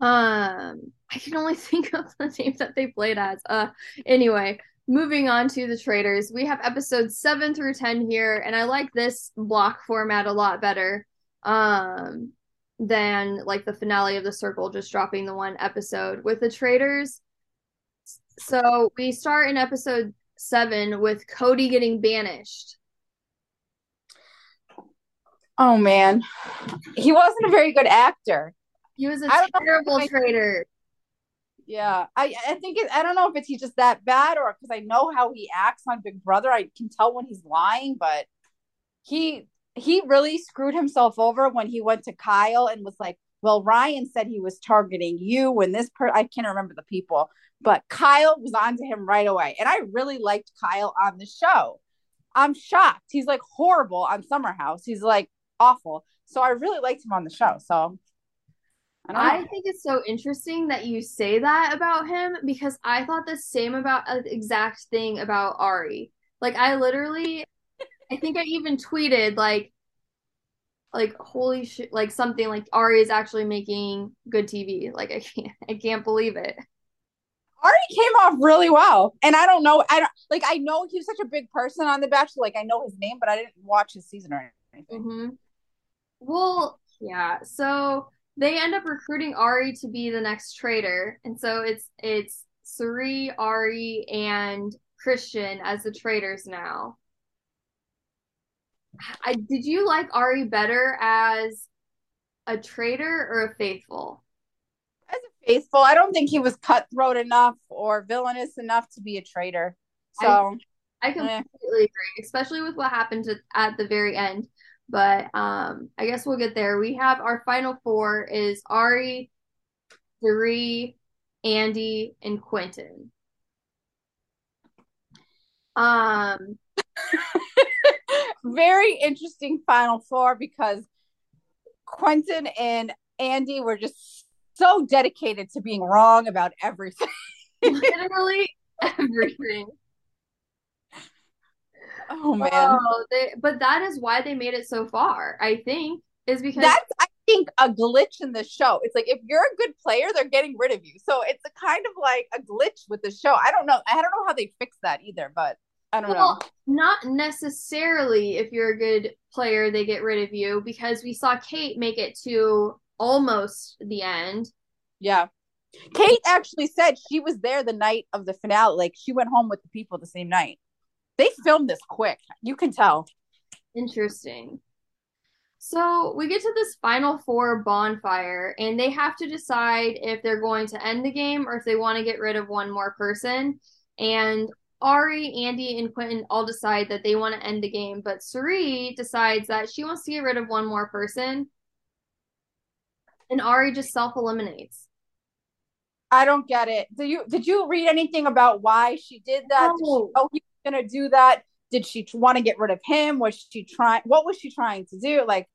Um, I can only (laughs) think of the names that they played as. Uh, anyway, moving on to the Traitors, we have episodes seven through ten here, and I like this block format a lot better. Um, than like the finale of the circle, just dropping the one episode with the Traitors. So we start in episode seven with Cody getting banished. Oh man, he wasn't a very good actor. He was a terrible traitor. Yeah, I I think it, I don't know if it's he's just that bad or because I know how he acts on Big Brother. I can tell when he's lying, but he he really screwed himself over when he went to Kyle and was like, "Well, Ryan said he was targeting you when this per I can't remember the people, but Kyle was on to him right away." And I really liked Kyle on the show. I'm shocked. He's like horrible on Summer House. He's like awful. So I really liked him on the show. So I, I think it's so interesting that you say that about him because I thought the same about uh, exact thing about Ari. Like I literally I think I even tweeted like like holy shit like something like Ari is actually making good TV. Like (laughs) I can't I can't believe it. Ari came off really well. And I don't know I don't like I know he was such a big person on The Bachelor. Like I know his name, but I didn't watch his season or anything. Mm-hmm. Well, yeah. So they end up recruiting Ari to be the next traitor. And so it's it's Cirie, Ari, and Christian as the traitors now. I did you like Ari better as a traitor or a faithful? As a faithful, I don't think he was cutthroat enough or villainous enough to be a traitor. So I, I completely eh. agree, especially with what happened to, at the very end. But um, I guess we'll get there. We have our final four is Ari, Cirie, Andy, and Quentin. Um, (laughs) very interesting final four because Quentin and Andy were just so dedicated to being wrong about everything. Literally (laughs) everything. Oh man. Oh, they, but that is why they made it so far, I think, is because that's I think a glitch in the show. It's like if you're a good player, they're getting rid of you. So it's a kind of like a glitch with the show. I don't know. I don't know how they fix that either, but I don't well, know. Not necessarily if you're a good player, they get rid of you because we saw Kate make it to almost the end. Yeah. Kate actually said she was there the night of the finale. Like she went home with the people the same night. They filmed this quick. You can tell. Interesting. So we get to this final four bonfire, and they have to decide if they're going to end the game or if they want to get rid of one more person. And Ari, Andy, and Quentin all decide that they want to end the game, but Cirie decides that she wants to get rid of one more person. And Ari just self eliminates. I don't get it. Did you did you read anything about why she did that? No. Did she, oh, he was going to do that? Did she want to get rid of him? Was she trying? What was she trying to do? Like,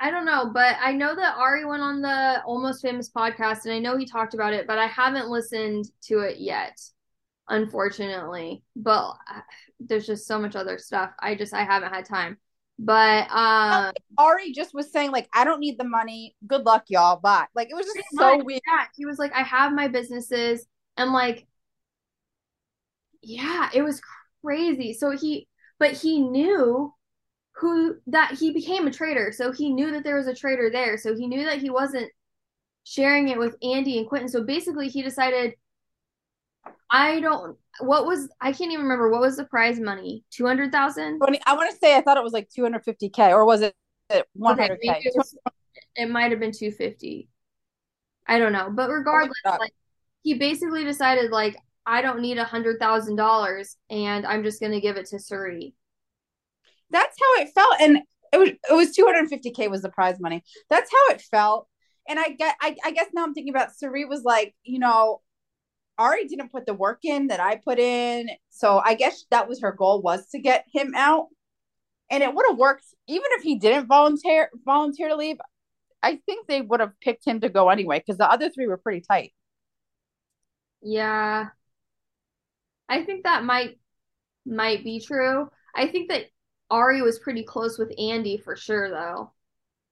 I don't know, but I know that Ari went on the Almost Famous podcast, and I know he talked about it, but I haven't listened to it yet, unfortunately. But uh, there's just so much other stuff. I just I haven't had time. But um Ari just was saying like I don't need the money. Good luck, y'all. Bye. Like it was just so much. weird. Yeah, he was like I have my businesses and like yeah, it was crazy. So he, but he knew who that he became a traitor. So he knew that there was a traitor there. So he knew that he wasn't sharing it with Andy and Quentin. So basically, he decided, I don't. What was I can't even remember what was the prize money? Two hundred thousand. I want to say I thought it was like two hundred fifty k, or was it one hundred k? It might have been two fifty. I don't know, but regardless, oh like he basically decided like I don't need a hundred thousand dollars and I'm just gonna give it to Cirie. That's how it felt. And it was it was 250k was the prize money. That's how it felt. And I get I, I guess now I'm thinking about Cirie was like, you know, Ari didn't put the work in that I put in. So I guess that was her goal was to get him out. And it would have worked even if he didn't volunteer volunteer to leave. I think they would have picked him to go anyway because the other three were pretty tight. Yeah, I think that might might be true. I think that Ari was pretty close with Andy for sure though.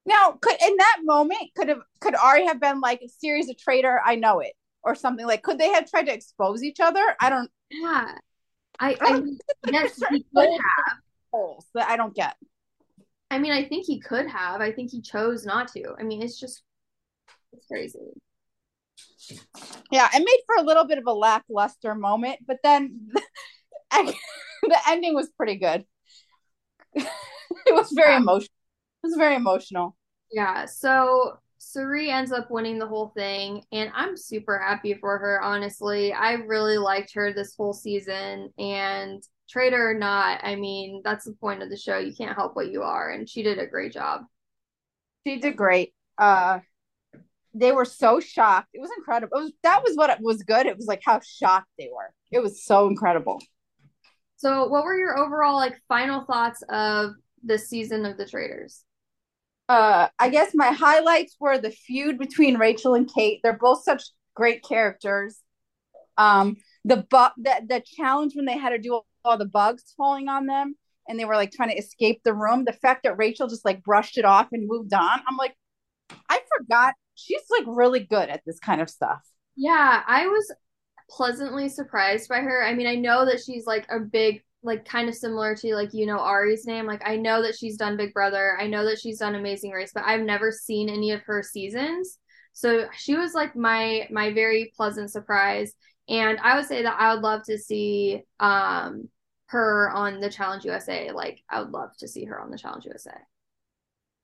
Now, could in that moment could have could Ari have been like a Cirie's a traitor, I know it, or something like could they have tried to expose each other? I don't Yeah. I, I, I yes, he could have holes that I don't get. I mean, I think he could have. I think he chose not to. I mean, it's just it's crazy yeah, it made for a little bit of a lackluster moment, but then (laughs) the ending was pretty good. (laughs) it was very yeah. emotional. It was very emotional. Yeah. So Cirie ends up winning the whole thing, and I'm super happy for her, honestly. I really liked her this whole season, and traitor or not, I mean, that's the point of the show. You can't help what you are, and she did a great job. She did great. Uh they were so shocked. It was incredible. It was that was what was good. It was like how shocked they were. It was so incredible. So, what were your overall like final thoughts of the season of the Traitors? Uh I guess my highlights were the feud between Rachel and Kate. They're both such great characters. Um the bu- the, the challenge when they had to do all the bugs falling on them and they were like trying to escape the room. The fact that Rachel just like brushed it off and moved on. I'm like, I forgot she's like really good at this kind of stuff. Yeah, I was pleasantly surprised by her. I mean, I know that she's like a big like kind of similar to like you know Ari's name. Like I know that she's done Big Brother. I know that she's done Amazing Race, but I've never seen any of her seasons. So she was like my my very pleasant surprise. And I would say that I would love to see um her on the Challenge USA. Like I would love to see her on the Challenge USA.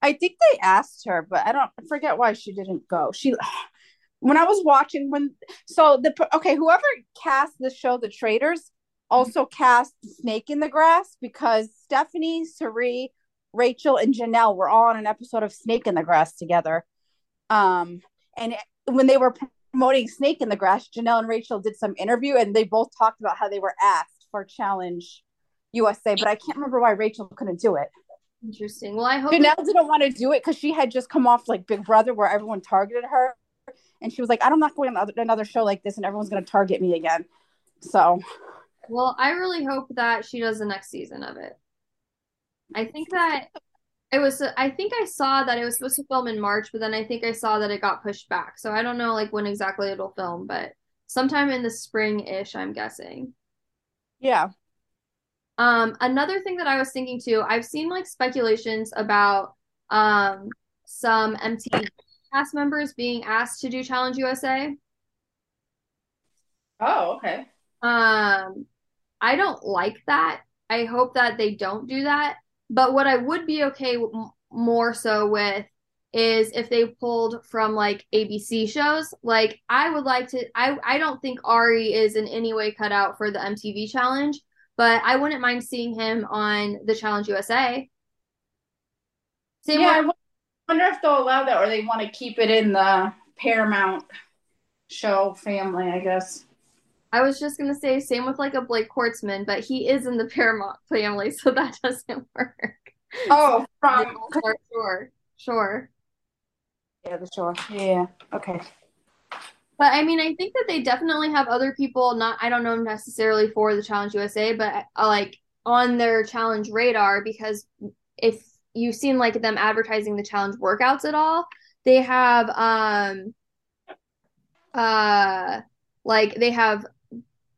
I think they asked her, but I don't I forget why she didn't go. She (sighs) when I was watching when so the okay whoever cast the show The Traitors also cast Snake in the Grass because Stephanie, Cirie, Rachel, and Janelle were all on an episode of Snake in the Grass together. Um, and when they were promoting Snake in the Grass, Janelle and Rachel did some interview, and they both talked about how they were asked for Challenge USA, but I can't remember why Rachel couldn't do it. Interesting. Well, I hope Janelle didn't want to do it because she had just come off like Big Brother, where everyone targeted her, and she was like, "I'm not going on another show like this, and everyone's going to target me again." So well, I really hope that she does the next season of it. I think that it was I think I saw that it was supposed to film in March, but then I think I saw that it got pushed back. So I don't know like when exactly it'll film, but sometime in the spring-ish, I'm guessing. Yeah. Um another thing that I was thinking too, I've seen like speculations about um some MTV cast members being asked to do Challenge USA. Oh, okay. Um I don't like that. I hope that they don't do that. But what I would be okay more so with is if they pulled from like ABC shows. Like I would like to I I don't think Ari is in any way cut out for the MTV challenge, but I wouldn't mind seeing him on the Challenge USA. Same yeah, way- I wonder if they'll allow that or they want to keep it in the Paramount show family, I guess. I was just gonna say same with like a Blake Horstmann, but he is in the Paramount family, (laughs) so that doesn't work. Oh, (laughs) from sure, sure, sure. Yeah, the shore. Yeah. Okay. But I mean, I think that they definitely have other people. Not, I don't know necessarily for the Challenge USA, but uh, like on their challenge radar because if you've seen like them advertising the challenge workouts at all, they have um uh like they have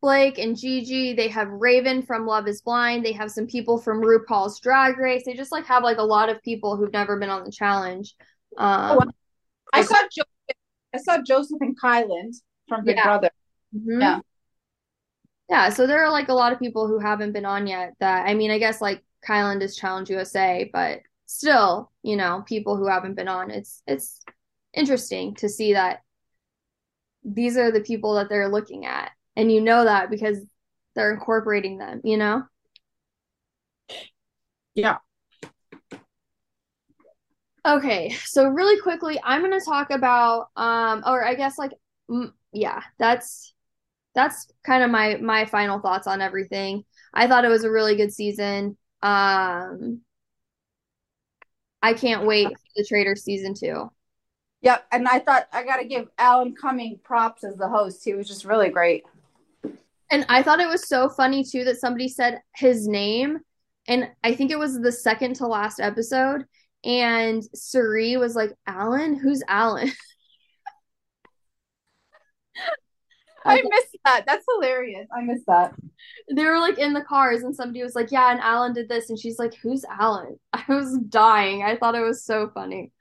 Blake and Gigi. They have Raven from Love is Blind. They have some people from RuPaul's Drag Race. They just like have like a lot of people who've never been on the challenge. Um, oh, I saw Joseph, I saw Joseph and Kyland from Big yeah. Brother. Mm-hmm. Yeah. Yeah, so there are like a lot of people who haven't been on yet that I mean, I guess like Kyland is Challenge USA, but still, you know, people who haven't been on. It's it's interesting to see that these are the people that they're looking at and you know that because they're incorporating them you know? Yeah. Okay so really quickly i'm going to talk about um or i guess like mm, yeah that's that's kind of my my final thoughts on everything. I thought it was a really good season. Um i can't wait for the Traitor season two. Yep, and I thought I got to give Alan Cumming props as the host. He was just really great. And I thought it was so funny too that somebody said his name, and I think it was the second to last episode, and Cirie was like, "Alan, who's Alan?" (laughs) I missed that. That's hilarious. I missed that. They were like in the cars, and somebody was like, "Yeah," and Alan did this, and she's like, "Who's Alan?" (laughs) I was dying. I thought it was so funny.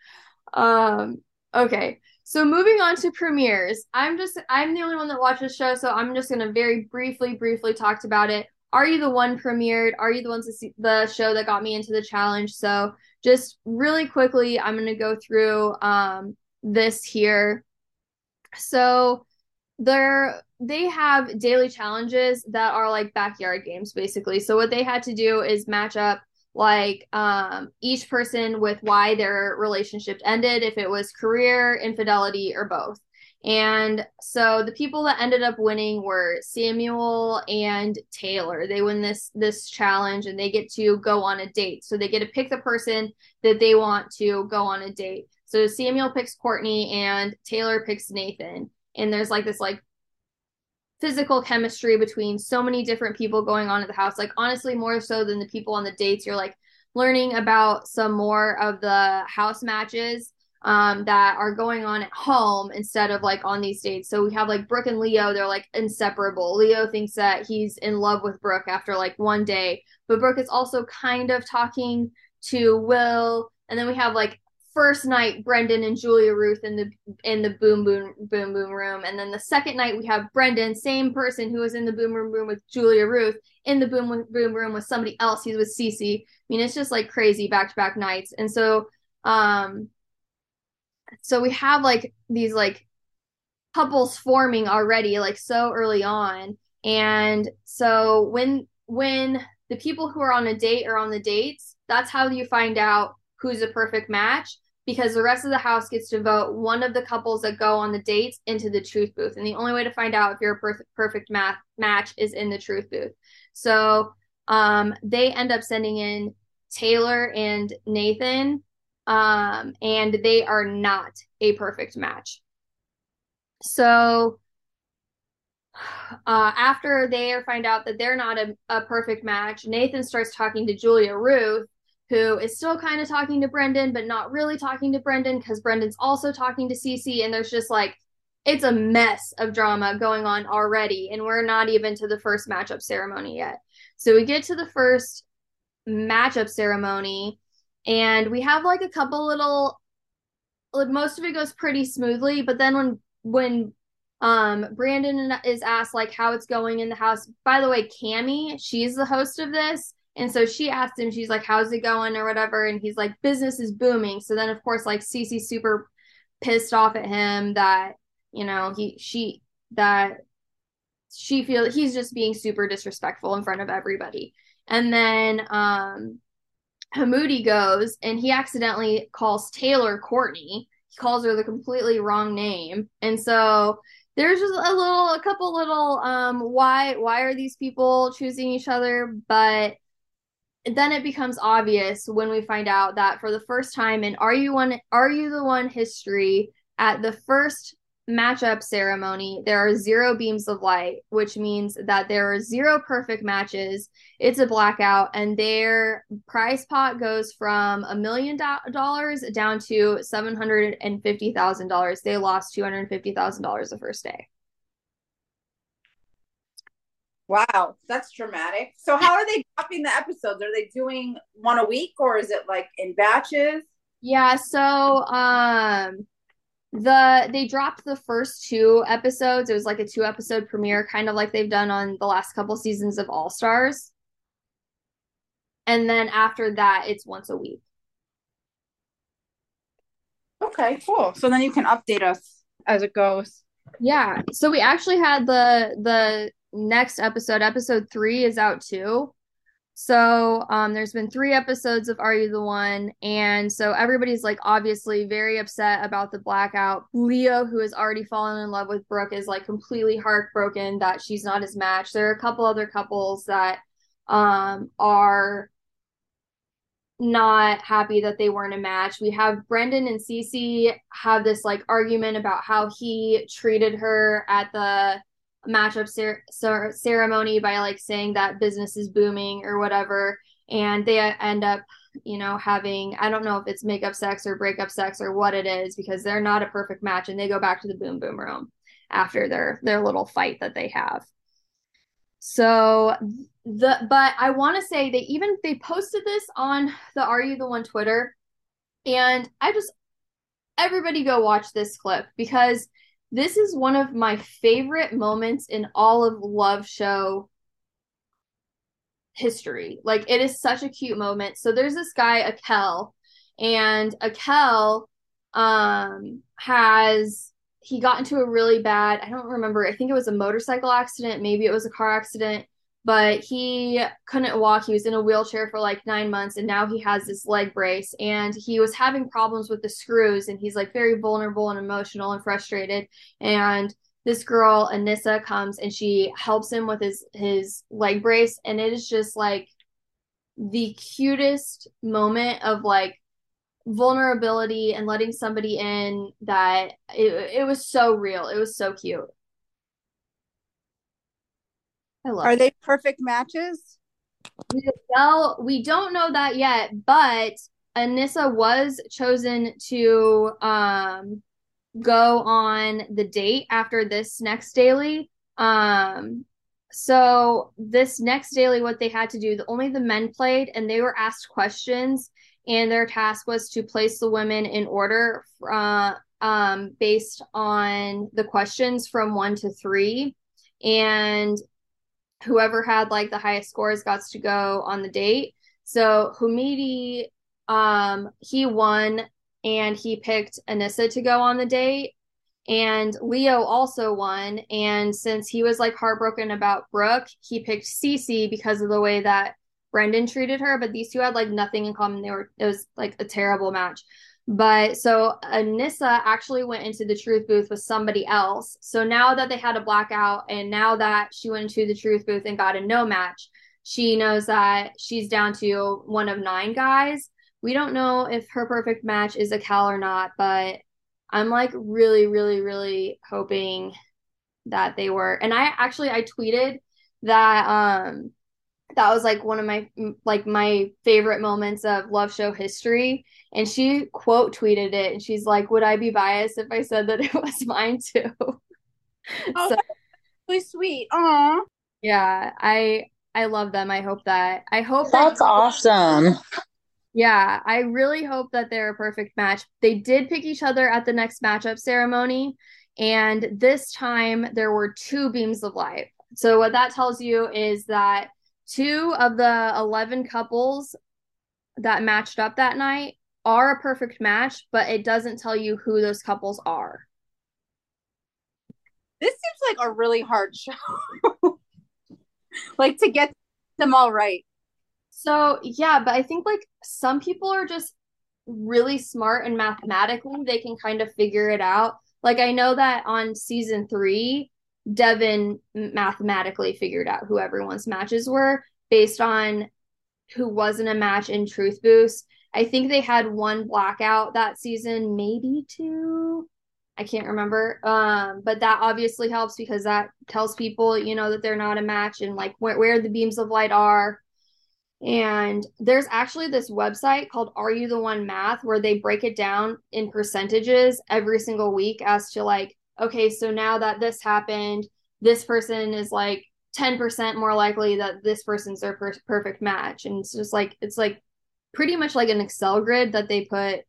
Um. Okay. So moving on to premieres, I'm just I'm the only one that watched the show, so I'm just gonna very briefly, briefly talk about it. Are you the one premiered? Are you the ones see the show that got me into the challenge? So just really quickly, I'm gonna go through um this here. So there they have daily challenges that are like backyard games basically. So what they had to do is match up like um, each person with why their relationship ended, if it was career, infidelity, or both. And so the people that ended up winning were Samuel and Taylor. They win this this challenge and they get to go on a date. So they get to pick the person that they want to go on a date. So Samuel picks Courtney and Taylor picks Nathan. And there's like this like physical chemistry between so many different people going on at the house. Like honestly, more so than the people on the dates. You're like learning about some more of the house matches um, that are going on at home instead of like on these dates. So we have like Brooke and Leo, they're like inseparable. Leo thinks that he's in love with Brooke after like one day, but Brooke is also kind of talking to Will. And then we have like first night Brendan and Julia Ruth in the in the boom boom boom boom room, and then the second night we have Brendan, same person who was in the boom room room with Julia Ruth, in the boom boom room with somebody else. He's with Cece. I mean, it's just like crazy back to back nights, and so um so we have like these like couples forming already like so early on and so when when the people who are on a date are on the dates that's how you find out who's a perfect match because the rest of the house gets to vote one of the couples that go on the dates into the truth booth and the only way to find out if you're a per- perfect math match is in the truth booth so um, they end up sending in taylor and nathan um, and they are not a perfect match. So uh, after they find out that they're not a, a perfect match, Nathan starts talking to Julia Ruth, who is still kind of talking to Brendan, but not really talking to Brendan because Brendan's also talking to Cece, and there's just like it's a mess of drama going on already, and we're not even to the first matchup ceremony yet. So we get to the first matchup ceremony, and we have like a couple little like most of it goes pretty smoothly but then when when um Brendan is asked like how it's going in the house by the way cami she's the host of this and so she asked him she's like how's it going or whatever and he's like business is booming so then of course like Cece super pissed off at him that you know he she that she feel he's just being super disrespectful in front of everybody and then um Hamudi goes and he accidentally calls Taylor Courtney. He calls her the completely wrong name. And so there's just a little a couple little um why why are these people choosing each other? But then it becomes obvious when we find out that for the first time in Are You One Are You the One history at the first matchup ceremony, there are zero beams of light, which means that there are zero perfect matches. It's a blackout, and their prize pot goes from a million dollars down to seven hundred and fifty thousand dollars. They lost two hundred fifty thousand dollars the first day. Wow, that's dramatic. So, how are they dropping the episodes? Are they doing one a week, or is it like in batches? Yeah. So, um the they dropped the first two episodes. It was like a two episode premiere, kind of like they've done on the last couple seasons of All Stars. And then after that, it's once a week. Okay, cool. So then you can update us as it goes. Yeah. So we actually had the the next episode, episode three is out too. So um, there's been three episodes of Are You the One? And so everybody's like obviously very upset about the blackout. Leo, who has already fallen in love with Brooke, is like completely heartbroken that she's not his match. There are a couple other couples that um, are not happy that they weren't a match. We have Brendan and Cece have this like argument about how he treated her at the matchup cer- cer- ceremony by like saying that business is booming or whatever and they uh, end up you know having i don't know if it's makeup sex or breakup sex or what it is because they're not a perfect match and they go back to the boom boom room after their their little fight that they have. So the but i want to say they even they posted this on the are you the one twitter and i just everybody go watch this clip because this is one of my favorite moments in all of Love Show history. Like it is such a cute moment. So there's this guy, Akel, and Akel um has he got into a really bad, I don't remember, I think it was a motorcycle accident, maybe it was a car accident, but he couldn't walk. He was in a wheelchair for like nine months, and now he has this leg brace. And he was having problems with the screws, and he's like very vulnerable and emotional and frustrated. And this girl Anissa comes and she helps him with his his leg brace, and it is just like the cutest moment of like vulnerability and letting somebody in that it, it was so real. It was so cute. I love Are it. they perfect matches? Well, we don't know that yet, but Anissa was chosen to um go on the date after this next daily. Um so this next daily what they had to do, the, only the men played and they were asked questions and their task was to place the women in order uh, um, based on the questions from one to three. And whoever had like the highest scores got to go on the date. So Hamudi, um, he won and he picked Anissa to go on the date. And Leo also won. And since he was like heartbroken about Brooke, he picked Cece because of the way that Brendan treated her, but these two had like nothing in common. They were it was like a terrible match. But so Anissa actually went into the truth booth with somebody else. So now that they had a blackout and now that she went into the truth booth and got a no match, she knows that she's down to one of nine guys. We don't know if her perfect match is Akel or not, but I'm like really, really, really hoping that they were. And I actually I tweeted that um that was like one of my like my favorite moments of love show history and she quote tweeted it and she's like would i be biased if i said that it (laughs) was mine too? (laughs) Oh, so, really sweet. Aww. yeah i i love them. I hope that i hope that's that, awesome. Yeah i really hope that they're a perfect match. They did pick each other at the next matchup ceremony and this time there were two beams of light. So what that tells you is that two of the 11 couples that matched up that night are a perfect match, but it doesn't tell you who those couples are. This seems like a really hard show. (laughs) like to get them all right. So, yeah, but I think like some people are just really smart and mathematically they can kind of figure it out. Like I know that on season 3, Devin mathematically figured out who everyone's matches were based on who wasn't a match in Truth Booth. I think they had one blackout that season, maybe two. I can't remember. Um, but that obviously helps because that tells people, you know, that they're not a match and like where, where the beams of light are. And there's actually this website called Are You the One Math where they break it down in percentages every single week as to like okay, so now that this happened, this person is like 10% more likely that this person's their per- perfect match. And it's just like, it's like pretty much like an Excel grid that they put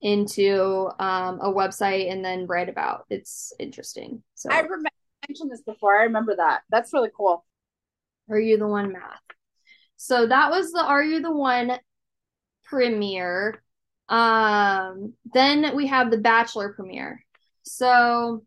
into um, a website and then write about. It's interesting. So I remember mentioned this before. I remember that. That's really cool. Are you the one math? So that was the Are You the One premiere. Um, then we have the Bachelor premiere. So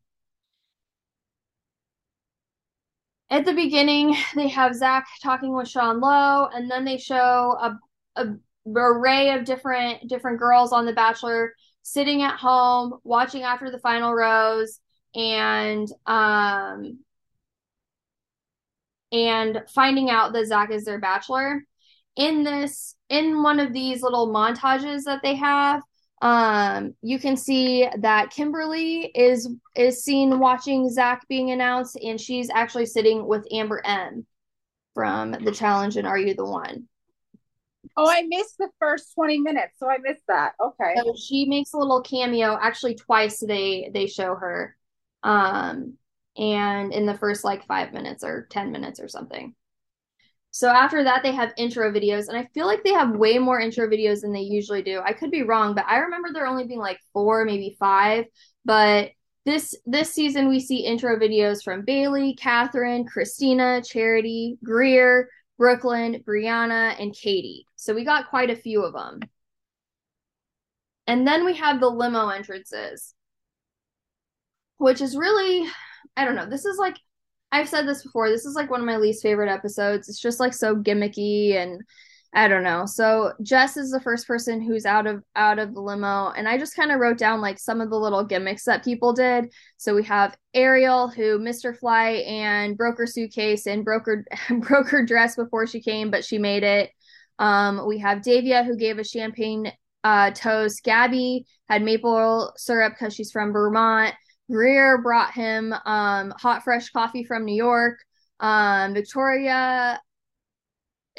at the beginning, they have Zach talking with Sean Lowe, and then they show a, a array of different different girls on The Bachelor sitting at home watching after the final rose and um and finding out that Zach is their bachelor. In this, in one of these little montages that they have, um, you can see that Kimberly is is seen watching Zach being announced, and she's actually sitting with Amber M from the challenge and Are You the One? Oh, I missed the first 20 minutes, so I missed that. Okay. So she makes a little cameo. Actually, twice they they show her. Um, and in the first like five minutes or 10 minutes or something. So after that, they have intro videos, and I feel like they have way more intro videos than they usually do. I could be wrong, but I remember there only being like four, maybe five. But this this season, we see intro videos from Bailey, Catherine, Christina, Charity, Greer, Brooklyn, Brianna, and Katie. So we got quite a few of them. And then we have the limo entrances, which is really, I don't know. This is like I've said this before. This is like one of my least favorite episodes. It's just like so gimmicky and I don't know. So Jess is the first person who's out of out of the limo, and I just kind of wrote down like some of the little gimmicks that people did. So we have Ariel, who Mr. Fly and broke her suitcase and broke her (laughs) broke her dress before she came, but she made it. Um, we have Davia, who gave a champagne uh, toast. Gabby had maple syrup because she's from Vermont. Greer brought him um, hot fresh coffee from New York. Um, Victoria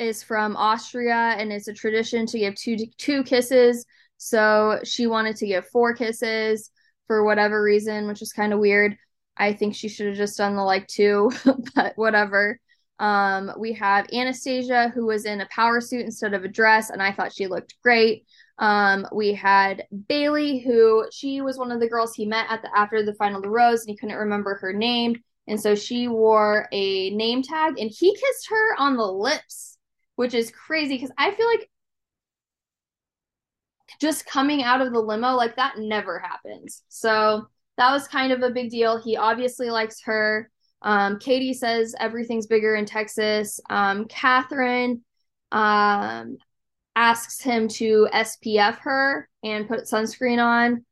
is from Austria and it's a tradition to give two two kisses. So she wanted to give four kisses for whatever reason, which is kind of weird. I think she should have just done the like two, (laughs) but whatever. Um, we have Anastasia who was in a power suit instead of a dress, and I thought she looked great. Um, we had Bailey, who she was one of the girls he met at the after the final the rose, and he couldn't remember her name, and so she wore a name tag, and he kissed her on the lips which is crazy because I feel like just coming out of the limo, like that never happens. So that was kind of a big deal. He obviously likes her. Um, Katie says everything's bigger in Texas. Um, Catherine um, asks him to SPF her and put sunscreen on.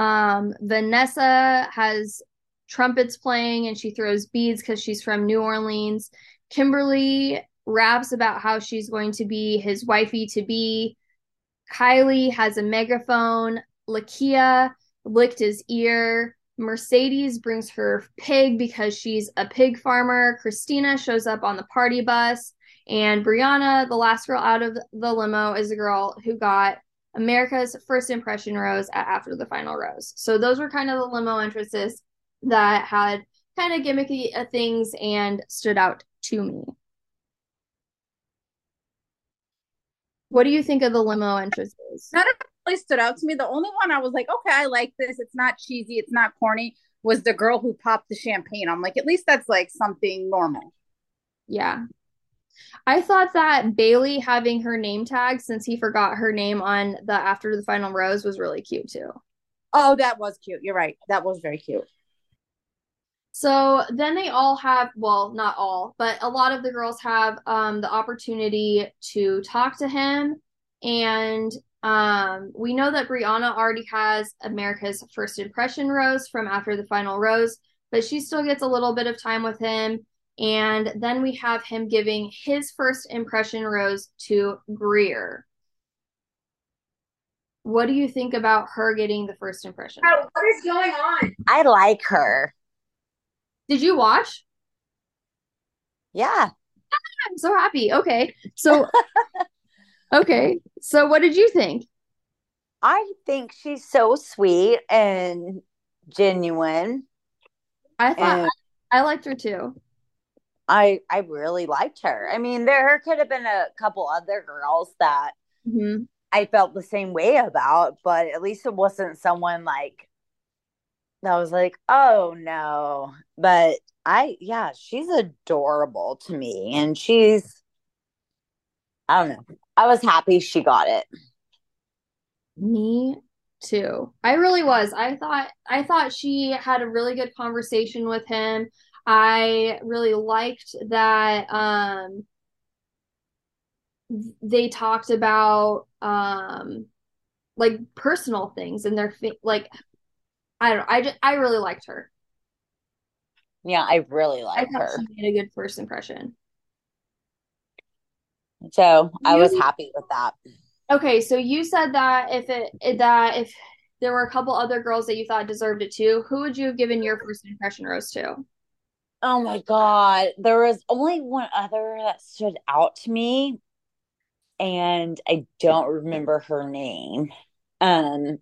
Um, Vanessa has trumpets playing and she throws beads because she's from New Orleans. Kimberly raps about how she's going to be his wifey to be. Kylie has a megaphone. Lekia licked his ear. Mercedes brings her pig because she's a pig farmer. Christina shows up on the party bus. And Brianna, the last girl out of the limo, is a girl who got America's first impression rose at after the final rose. So those were kind of the limo entrances that had kind of gimmicky uh, things and stood out to me. What do you think of the limo entrances? None of really stood out to me. The only one I was like, okay, I like this. It's not cheesy. It's not corny. Was the girl who popped the champagne? I'm like, at least that's like something normal. Yeah. I thought that Bailey having her name tag since he forgot her name on the after the final rose was really cute too. Oh, that was cute. You're right. That was very cute. So then they all have, well, not all, but a lot of the girls have um, the opportunity to talk to him. And um, we know that Brianna already has America's first impression rose from after the final rose, but she still gets a little bit of time with him. And then we have him giving his first impression rose to Greer. What do you think about her getting the first impression? What is going on? I like her. Did you watch? Yeah. (laughs) I'm so happy. Okay. So (laughs) Okay. So what did you think? I think she's so sweet and genuine. I thought and I, I liked her too. I I really liked her. I mean, there could have been a couple other girls that mm-hmm. I felt the same way about, but at least it wasn't someone like I was like, oh no. But I, yeah, she's adorable to me. And she's, I don't know. I was happy she got it. Me too. I really was. I thought, I thought she had a really good conversation with him. I really liked that, um, they talked about, um, like personal things and their like I don't. I just I really liked her. Yeah, I really liked I her. She made a good first impression. So you, I was happy with that. Okay, so you said that if it that if there were a couple other girls that you thought deserved it too, who would you have given your first impression rose to? Oh my god, there was only one other that stood out to me, and I don't remember her name. Um,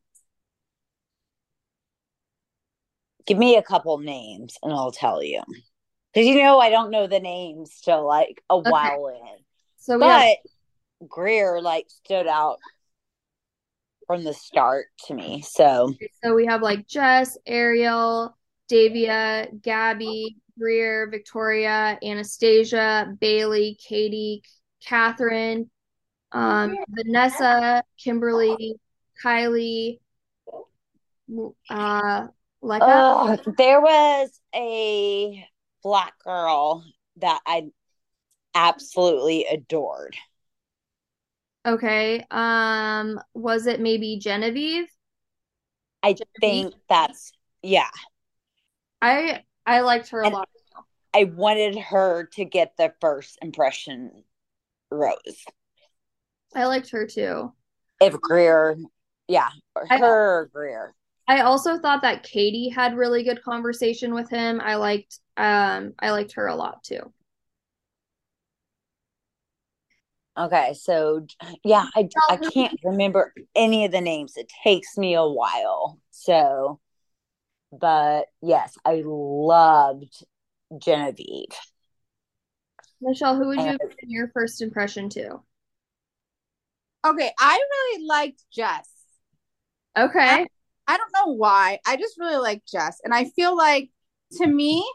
Give me a couple names and I'll tell you. Because you know I don't know the names till like a okay. while in. So but have... Greer like stood out from the start to me. So so we have like Jess, Ariel, Davia, Gabby, Greer, Victoria, Anastasia, Bailey, Katie, Catherine, um, Vanessa, Kimberly, Kylie, uh, like oh, there was a black girl that I absolutely adored. Okay. Um, was it maybe Genevieve? I Genevieve? think that's yeah. I I liked her a lot. I wanted her to get the first impression rose. I liked her too. If Greer, yeah, her I, Greer. I also thought that Katie had really good conversation with him. I liked um I liked her a lot too. Okay, so (clears throat) yeah, I I can't remember any of the names. It takes me a while. So but yes, I loved Genevieve. Michelle, who would you and, give your first impression to? Okay, I really liked Jess. Okay. I, I don't know why. I just really like Jess. And I feel like to me,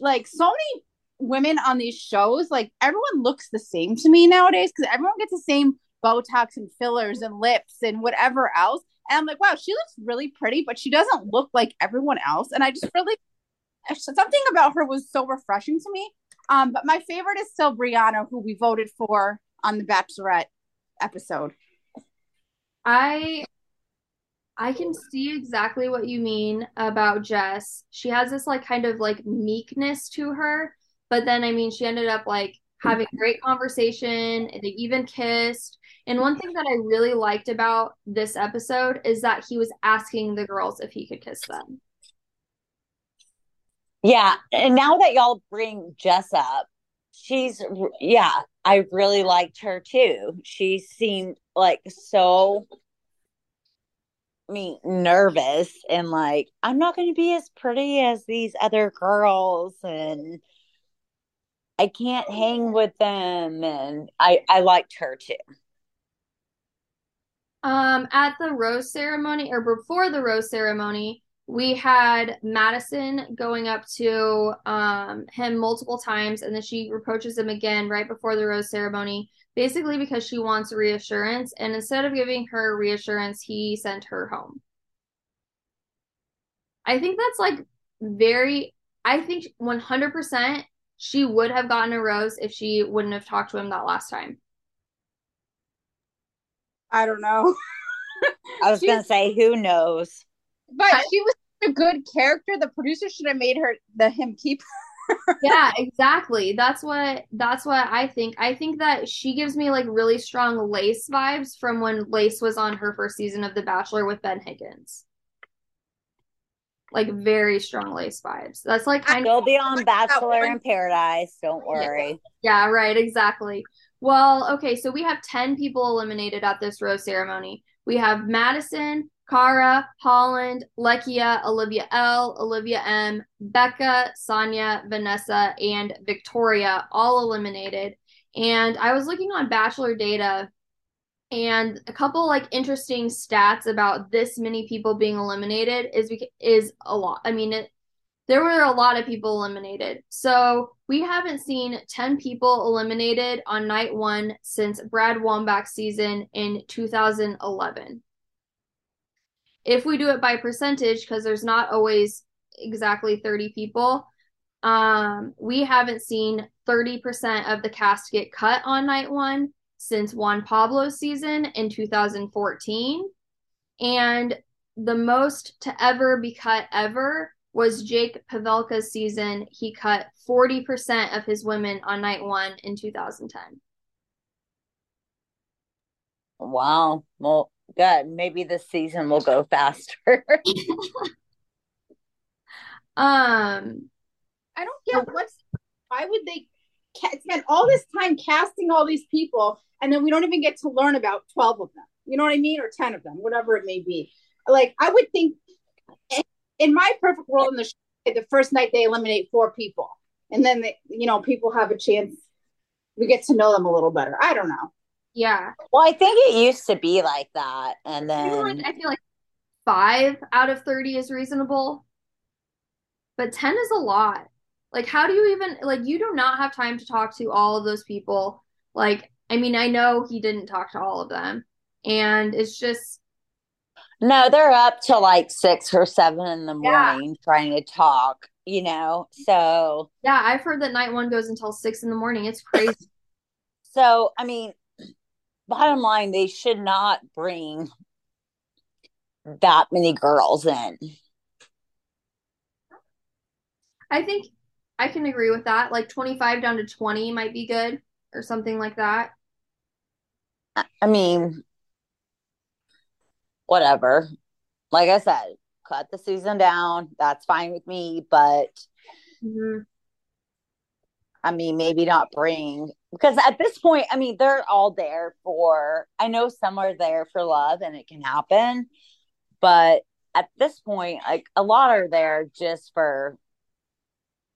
like so many women on these shows, like everyone looks the same to me nowadays because everyone gets the same Botox and fillers and lips and whatever else. And I'm like, wow, she looks really pretty, but she doesn't look like everyone else. And I just really something about her was so refreshing to me. Um, but my favorite is still Brianna, who we voted for on the Bachelorette episode. I I can see exactly what you mean about Jess. She has this like kind of like meekness to her, but then I mean she ended up like having great conversation. They even kissed. And one thing that I really liked about this episode is that he was asking the girls if he could kiss them. Yeah, and now that y'all bring Jess up, she's yeah, I really liked her too. She seemed like so me nervous and like I'm not going to be as pretty as these other girls and I can't hang with them and I I liked her too. Um at the rose ceremony or before the rose ceremony, we had Madison going up to um him multiple times and then she reproaches him again right before the rose ceremony basically because she wants reassurance. And instead of giving her reassurance, he sent her home. I think that's like very, I think 100% she would have gotten a rose if she wouldn't have talked to him that last time. I don't know. (laughs) I was going to say, who knows? But she was a good character. The producer should have made her the him keep yeah, exactly. That's what that's what I think. I think that she gives me like really strong Lace vibes from when Lace was on her first season of The Bachelor with Ben Higgins. Like very strong Lace vibes. That's like kind She'll of be on Bachelor in Paradise. Don't worry. Yeah. yeah, right, exactly. Well, okay, so we have 10 people eliminated at this rose ceremony. We have Madison, Cara, Holland, Lekia, Olivia L, Olivia M, Becca, Sanya, Vanessa, and Victoria all eliminated. And I was looking on Bachelor data and a couple like interesting stats about this many people being eliminated is is a lot. I mean, it, there were a lot of people eliminated. So we haven't seen 10 people eliminated on night one since Brad Womack's season in 2011 if we do it by percentage, because there's not always exactly 30 people, um, we haven't seen 30% of the cast get cut on night one since Juan Pablo's season in 2014. And the most to ever be cut ever was Jake Pavelka's season. He cut 40% of his women on night one in 2010. Wow. Well, good. Maybe this season will go faster. (laughs) um, I don't get what's why would they spend all this time casting all these people and then we don't even get to learn about 12 of them. You know what I mean? Or 10 of them, whatever it may be. Like I would think in my perfect world in the show, the first night they eliminate four people and then they, you know people have a chance we get to know them a little better. I don't know. Yeah. Well, I think it used to be like that. And then I feel like, I feel like five out of 30 is reasonable, but 10 is a lot. Like, how do you even, like, you do not have time to talk to all of those people. Like, I mean, I know he didn't talk to all of them. And it's just. No, they're up till like six or seven in the Yeah. morning trying to talk, you know. So Yeah, I've heard that night one goes until six in the morning. It's crazy. (clears throat) so I mean, bottom line, they should not bring that many girls in. I think I can agree with that. Like 25 down to 20 might be good or something like that. I mean, whatever. Like I said, cut the season down. That's fine with me. But Mhm. I mean, maybe not bring because at this point, I mean, they're all there for. I know some are there for love, and it can happen. But at this point, like a lot are there just for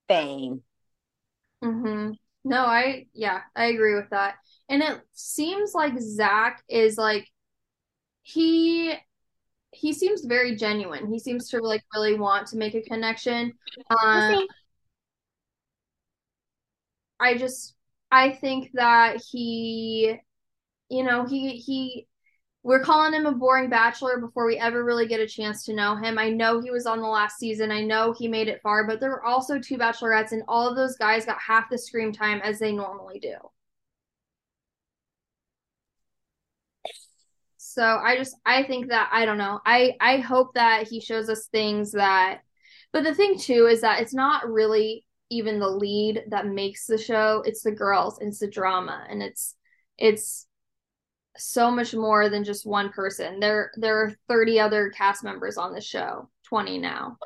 fame. Mm-hmm. No, I yeah, I agree with that. And it seems like Zach is like he he seems very genuine. He seems to like really want to make a connection. Um, I just I think that he, you know, he he we're calling him a boring bachelor before we ever really get a chance to know him. I know he was on the last season. I know he made it far, but there were also two bachelorettes, and all of those guys got half the screen time as they normally do. So I just I think that I don't know. I I hope that he shows us things that but the thing too is that it's not really even the lead that makes the show. It's the girls, and it's the drama, and it's it's so much more than just one person. There there are 30 other cast members on the show, 20 now.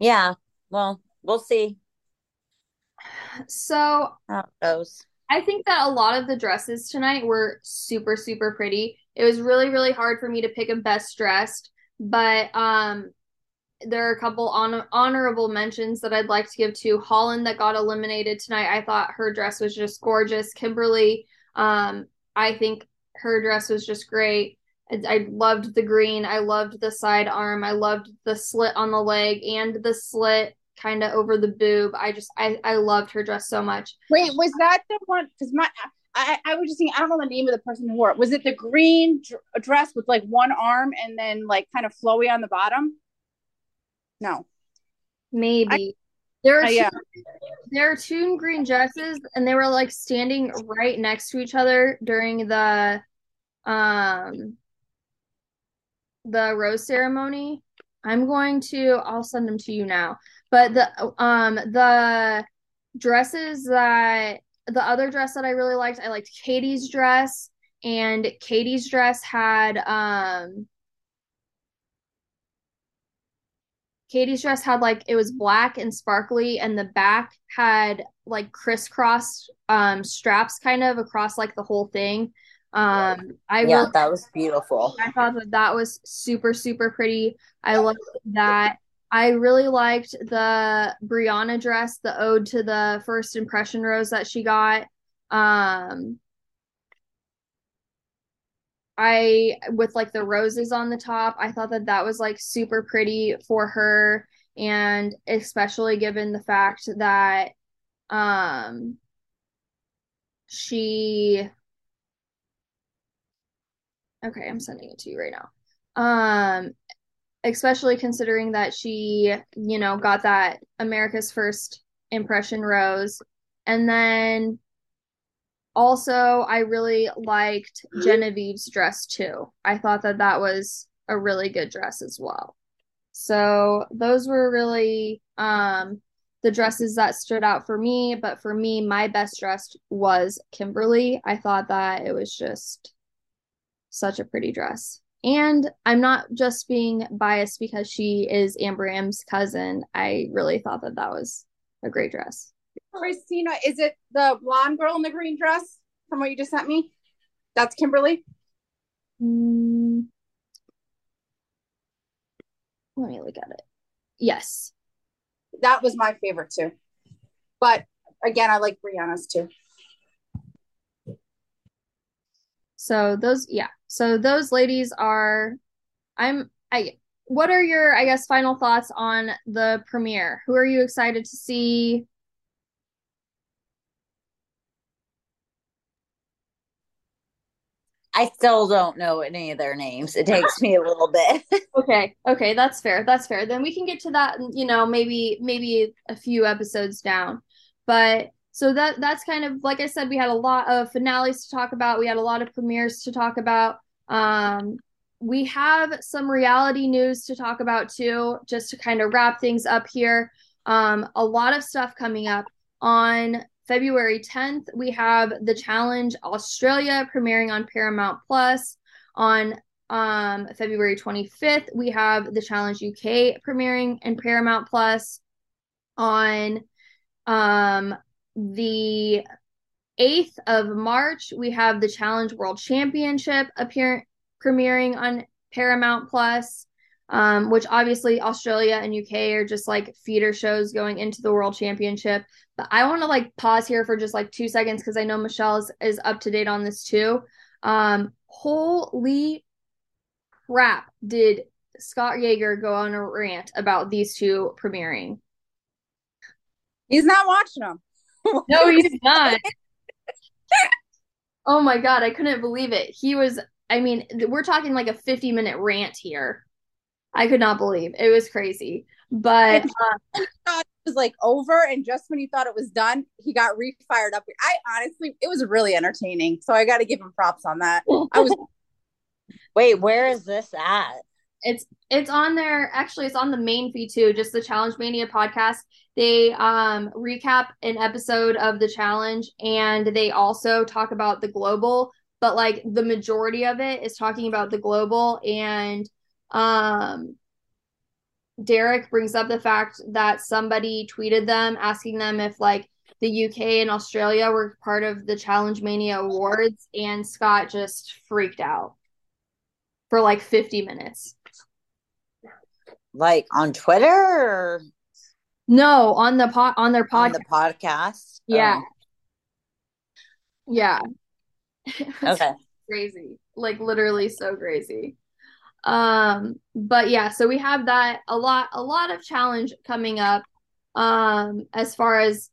Yeah. Well, we'll see So how it goes. I think that a lot of the dresses tonight were super, super pretty. It was really, really hard for me to pick a best dressed, but um, there are a couple on honorable mentions that I'd like to give to Holland that got eliminated tonight. I thought her dress was just gorgeous. Kimberly, um, I think her dress was just great. I, I loved the green. I loved the side arm. I loved the slit on the leg and the slit kind of over the boob. I just I I loved her dress so much. Wait, was that the one? Because my I I was just thinking I don't know the name of the person who wore it. Was it the green dr- dress with like one arm and then like kind of flowy on the bottom? No. Maybe. there are Uh, two, yeah. there are two green dresses and they were like standing right next to each other during the um the rose ceremony. I'm going to I'll send them to you now. But the um the dresses that the other dress that I really liked, I liked Katie's dress and Katie's dress had um Katie's dress had like it was black and sparkly, and the back had like crisscross um straps kind of across like the whole thing. Um, I Yeah, really that was beautiful. I thought that that was super super pretty. I loved that. I really liked the Brianna dress, the ode to the first impression rose that she got. Um, I with like the roses on the top. I thought that that was like super pretty for her and especially given the fact that um she Okay, I'm sending it to you right now. Um especially considering that she, you know, got that America's first impression rose and then also, I really liked Genevieve's dress too. I thought that that was a really good dress as well. So those were really um, the dresses that stood out for me. But for me, my best dress was Kimberly. I thought that it was just such a pretty dress. And I'm not just being biased because she is Amber M's cousin. I really thought that that was a great dress. Christina, is it the blonde girl in the green dress from what you just sent me? That's Kimberly. Mm, let me look at it. Yes. That was my favorite too. But again, I like Brianna's too. So those, yeah. So those ladies are, I'm, I, what are your, I guess, final thoughts on the premiere? Who are you excited to see? I still don't know any of their names. It takes me a little bit. (laughs) okay, okay, that's fair. That's fair. Then we can get to that. You know, maybe maybe a few episodes down. But so that that's kind of like I said, we had a lot of finales to talk about. We had a lot of premieres to talk about. Um, we have some reality news to talk about too, just to kind of wrap things up here. Um, a lot of stuff coming up on February 10th. We have the Challenge Australia premiering on Paramount Plus. On um, February 25th, we have the Challenge UK premiering in Paramount Plus. On um, the 8th of March, we have the Challenge World Championship appear- premiering on Paramount Plus, um, which obviously Australia and UK are just like feeder shows going into the World Championship. But I want to like pause here for just like two seconds because I know Michelle is, is up to date on this too. Um, holy crap, did Scott Yager go on a rant about these two premiering? He's not watching them. (laughs) no, he's not. (laughs) oh my god, I couldn't believe it. He was I mean, we're talking like a 50 minute rant here. I could not believe it was crazy. But uh, it was like over, and just when he thought it was done, he got refired up. I honestly, it was really entertaining. So I got to give him props on that. I was. (laughs) Wait, where is this at? It's it's on there. Actually, it's on the main feed too. Just the Challenge Mania podcast. They um recap an episode of the challenge, and they also talk about the global but like the majority of it is talking about the global and um Derrick brings up the fact that somebody tweeted them asking them if like the UK and Australia were part of the Challenge Mania Awards and Scott just freaked out for like 50 minutes. Like on Twitter or no, on the pot on their podcast. On the podcast. Yeah. Oh. Yeah. (laughs) okay. crazy. Like literally so crazy. Um but yeah, so we have that a lot a lot of challenge coming up um as far as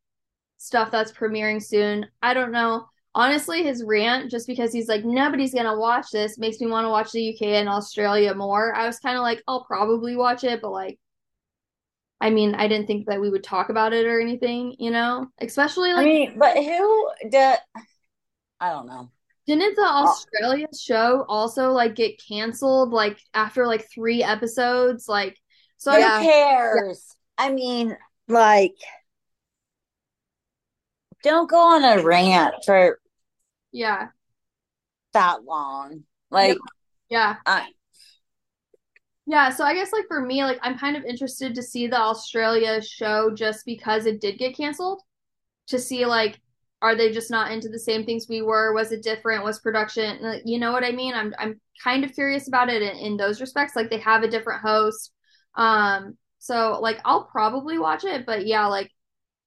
stuff that's premiering soon. I don't know. Honestly, his rant just because he's like nobody's going to watch this makes me want to watch the UK and Australia more. I was kind of like I'll probably watch it, but like I mean, I didn't think that we would talk about it or anything, you know? Especially like I mean, but who did I don't know. Didn't the Australia oh. show also like get canceled like after like three episodes? Like, so who yeah. cares? Yeah. I mean, like, don't go on a rant for yeah. that long. Like, yeah. I, yeah, so I guess like for me, like I'm kind of interested to see the Australia show just because it did get canceled. To see like are they just not into the same things we were? Was it different? Was production you know what i mean? I'm i'm kind of curious about it in, in those respects. Like they have a different host. Um so like i'll probably watch it but yeah like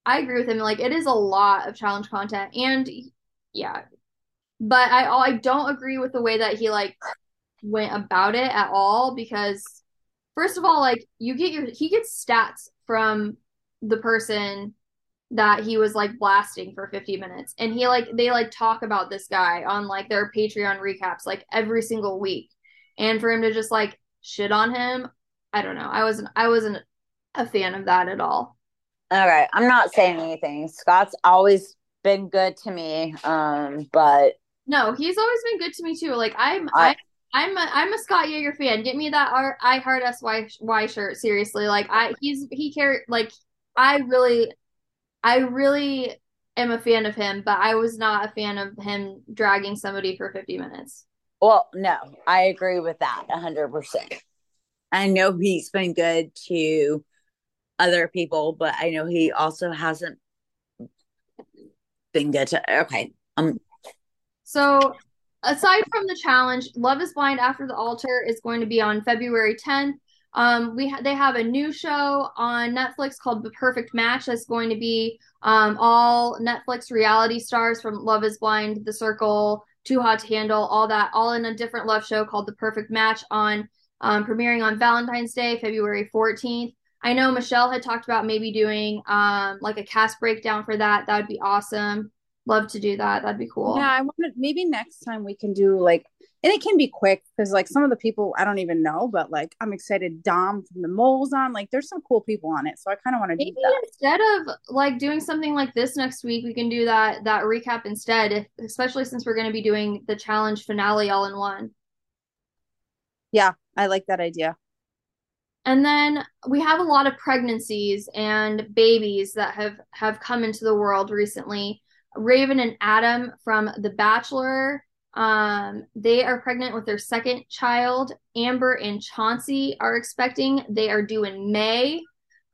i agree with him. Like it is a lot of challenge content and yeah but i i don't agree with the way that he like went about it at all because first of all like you get your he gets stats from the person that he was like blasting for 50 minutes. And he like they like talk about this guy on like their patreon recaps like every single week. And for him to just like shit on him i don't know. I wasn't i wasn't a fan of that at all right. I'm not saying anything. Scott's always been good to me um but no he's always been good to me too like i'm i, I I'm a I'm a Scott Yager fan. Get me that R- I Heart SY shirt. Seriously, like I he's he cared like I really I really am a fan of him, but I was not a fan of him dragging somebody for 50 minutes. Well, no, I agree with that 100%. I know he's been good to other people, but I know he also hasn't been good to. Okay. Um. So, aside from the challenge, Love is Blind After the Altar is going to be on February 10th. Um, we ha- they have a new show on Netflix called The Perfect Match. That's going to be um, all Netflix reality stars from Love Is Blind, The Circle, Too Hot to Handle, all that, all in a different love show called The Perfect Match on um, premiering on Valentine's Day, February 14th. I know Michelle had talked about maybe doing um, like a cast breakdown for that. That would be awesome. Love to do that. That'd be cool. Yeah, I want to maybe next time we can do like and it can be quick because like some of the people I don't even know, but like I'm excited. Dom from the Moles on like there's some cool people on it, so I kind of want to do Maybe that. instead of like doing something like this next week, we can do that that recap instead, if, especially since we're going to be doing the challenge finale all in one. Yeah, I like that idea. And then we have a lot of pregnancies and babies that have have come into the world recently. Raven and Adam from The Bachelor, um, they are pregnant with their second child. Amber and Chauncey are expecting. They are due in May.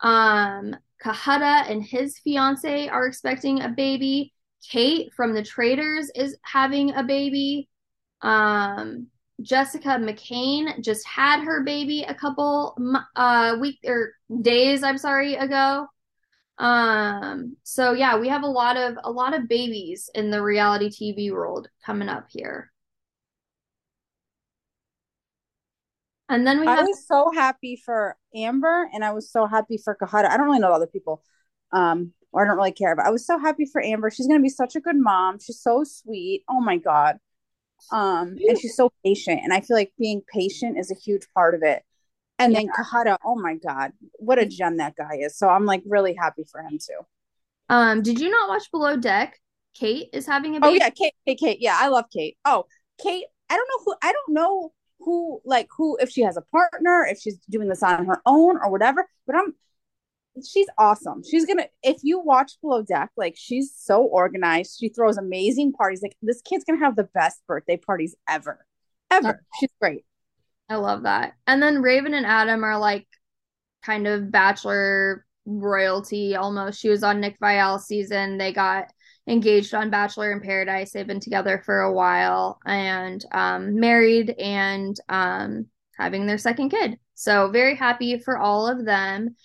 Um, and his fiance are expecting a baby. Kate from The Traitors is having a baby. Um, Jessica McCain just had her baby a couple uh week or days, I'm sorry, ago. Um so yeah, we have a lot of a lot of babies in the reality TV world coming up here. And then we I was so happy for Amber and I was so happy for Kahada. I don't really know other people. Um, or I don't really care, but I was so happy for Amber. She's gonna be such a good mom. She's so sweet. Oh my God. Um, and she's so patient. And I feel like being patient is a huge part of it. And then Kahada, oh my God, what a gem that guy is. So I'm like really happy for him too. um did you not watch Below Deck? Kate is having a Oh yeah, Kate, Kate, Kate. Yeah, I love Kate. Oh, Kate, I don't know who I don't know who like who if she has a partner, if she's doing this on her own or whatever, but I'm she's awesome. She's gonna if you watch Below Deck, like she's so organized. She throws amazing parties. Like this kid's gonna have the best birthday parties ever. Ever. She's great. I love that. And then Raven and Adam are like kind of bachelor royalty almost. She was on Nick Viall's season. They got engaged on Bachelor in Paradise. They've been together for a while and um, married and um, having their second kid. So very happy for all of them.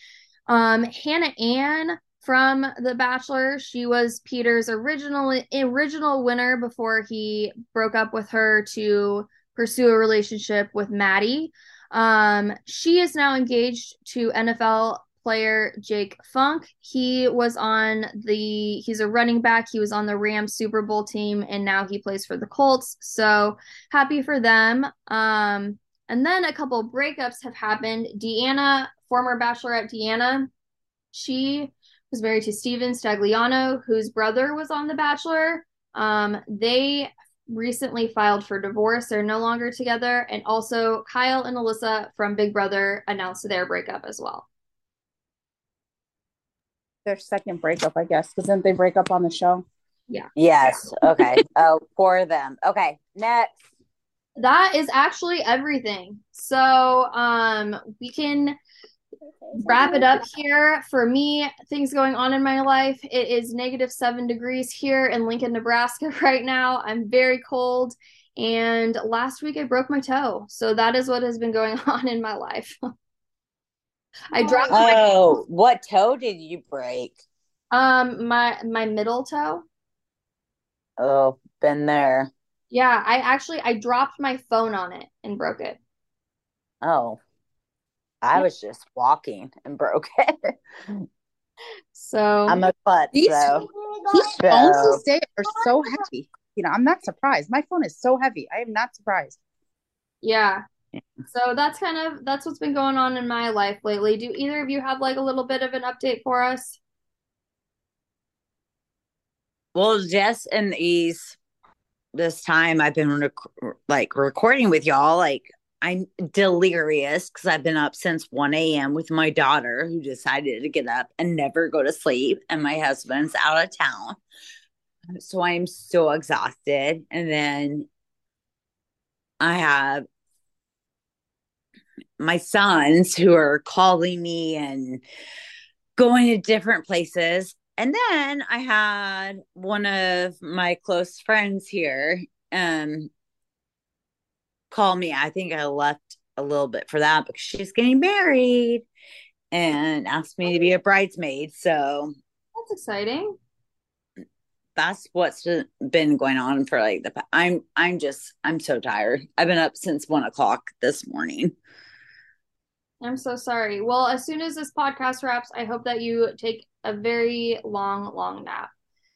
Um, Hannah Ann from The Bachelor, she was Peter's original original winner before he broke up with her to pursue a relationship with Maddie. Um, she is now engaged to NFL player Jake Funk. He was on the he's a running back. He was on the Rams Super Bowl team and now he plays for the Colts. So happy for them. Um, and then a couple breakups have happened. Deanna, former bachelorette Deanna, she was married to Stephen Stagliano, whose brother was on The Bachelor. Um, they recently filed for divorce. They're no longer together. And also, Kyle and Alyssa from Big Brother announced their breakup as well. Their second breakup, I guess, because then they break up on the show. Yeah. Yes. Okay. oh, for them. Okay. Next. That is actually everything. So, um, we can wrap it up here. For me, things going on in my life. It is negative seven degrees here in Lincoln, Nebraska (laughs) right now. I'm very cold. And last week I broke my toe. So that is what has been going (laughs) on in my life. (laughs) I dropped my Oh, what toe did you break? um my my middle toe. Oh, been there. Yeah, I actually I dropped my phone on it and broke it. Oh, I was just walking and broke (laughs) it. So I'm a klutz, These- so These phones So- these days are so heavy. You know, I'm not surprised. My phone is so heavy. I am not surprised. yeah. So that's kind of that's what's been going on in my life lately. Do either of you have like a little bit of an update for us? well, Jess and Ease, this time I've been rec- like recording with y'all. Like I'm delirious because I've been up since 1 a.m. with my daughter who decided to get up and never go to sleep, and my husband's out of town. So I'm so exhausted. And then I have my sons who are calling me and going to different places. And then I had one of my close friends here um call me. I think I left a little bit for that because she's getting married and asked me to be a bridesmaid. So That's exciting. that's what's been going on for like the I'm I'm just I'm so tired. I've been up since one o'clock this morning. I'm so sorry. Well, as soon as this podcast wraps, I hope that you take a very long, long nap.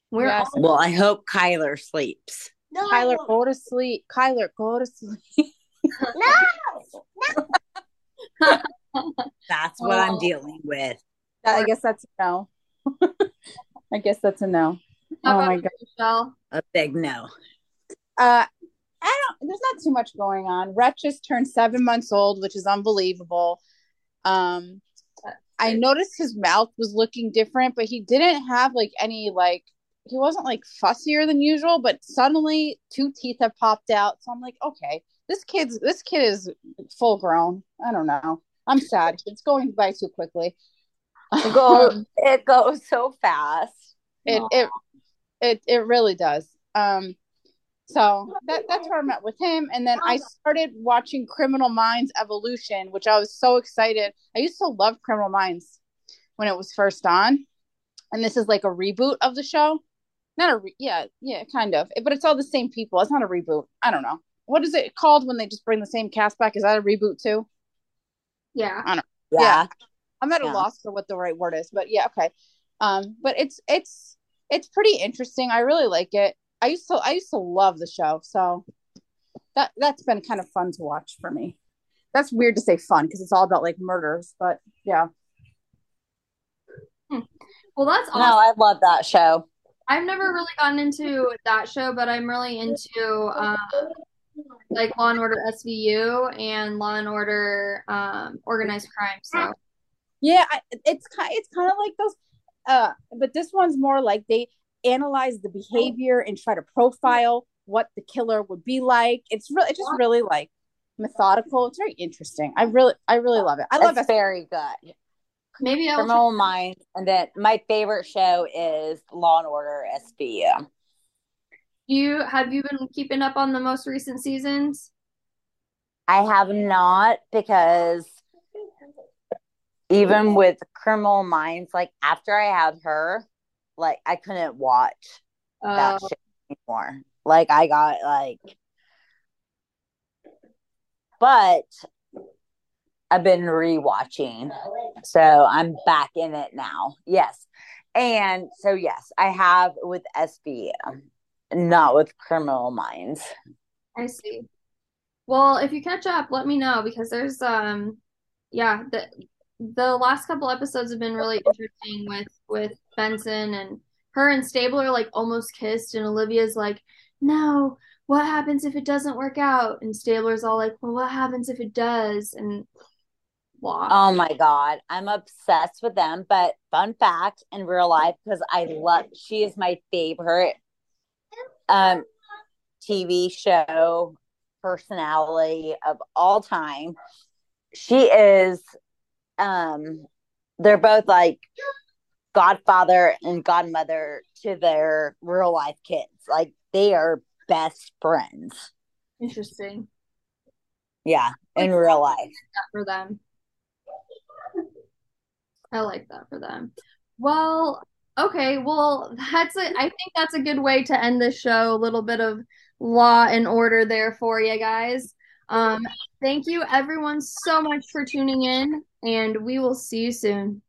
We're Yes. all- Well, I hope Kyler sleeps. No, Kyler, go to sleep. Kyler, go to sleep. (laughs) no. no. that's what I'm dealing with. I guess that's a no. (laughs) I guess that's a no. How oh my god. Michelle? A big no. Uh I don't there's not too much going on. Rhett just turned seven months old, which is unbelievable. Um I noticed his mouth was looking different, but he didn't have like any like he wasn't like fussier than usual, but suddenly two teeth have popped out. So I'm like, okay, this kid's this kid is full grown. I don't know. I'm sad. It's going by too quickly. It goes, (laughs) it goes so fast. It Aww. it it it really does. Um so that that's where I met with him. And then I started watching Criminal Minds Evolution, which I was so excited. I used to love Criminal Minds when it was first on. And this is like a reboot of the show. Not a re- yeah, yeah, kind of. But it's all the same people. It's not a reboot. I don't know. What is it called when they just bring the same cast back? Is that a reboot too? Yeah. I don't know. Yeah. yeah. I'm at a loss for what the right word is, but yeah, okay. Um, but it's it's it's pretty interesting. I really like it. I used to I used to love the show, so that that's been kind of fun to watch for me. That's weird to say fun because it's all about like murders, but yeah. Hmm. Well, that's awesome. No, I love that show. I've never really gotten into that show, but I'm really into um, like Law and Order SVU and Law and Order um, Organized Crime. So yeah, it's kind it's kind of like those, uh, but this one's more like they analyze the behavior and try to profile what the killer would be like. It's really it's just really like methodical. It's very interesting. I really I really love it. I love it. Very good. Maybe I'll Criminal Minds, and then my favorite show is Law and Order SVU. You have you been keeping up on the most recent seasons? I have not because even with Criminal Minds, like after I had her, like I couldn't watch uh, that oh. shit anymore. Like I got like, but I've been rewatching, so I'm back in it now. Yes, and so yes, I have with SVU, not with Criminal Minds. I see. Well, if you catch up, let me know because there's um, yeah, the the last couple episodes have been really interesting with with Benson and her and Stabler like almost kissed, and Olivia's like, "No, what happens if it doesn't work out?" And Stabler's all like, "Well, what happens if it does?" And blah. Oh my god, I'm obsessed with them. But fun fact, in real life, because I love, she is my favorite um TV show personality of all time. She is um they're both like godfather and godmother to their real life kids. Like they are best friends. Interesting. Yeah, in real life. for them. I like that for them. Well, okay. Well, that's it. I think that's a good way to end this show. A little bit of law and order there for you guys. Um, thank you everyone so much for tuning in, and we will see you soon.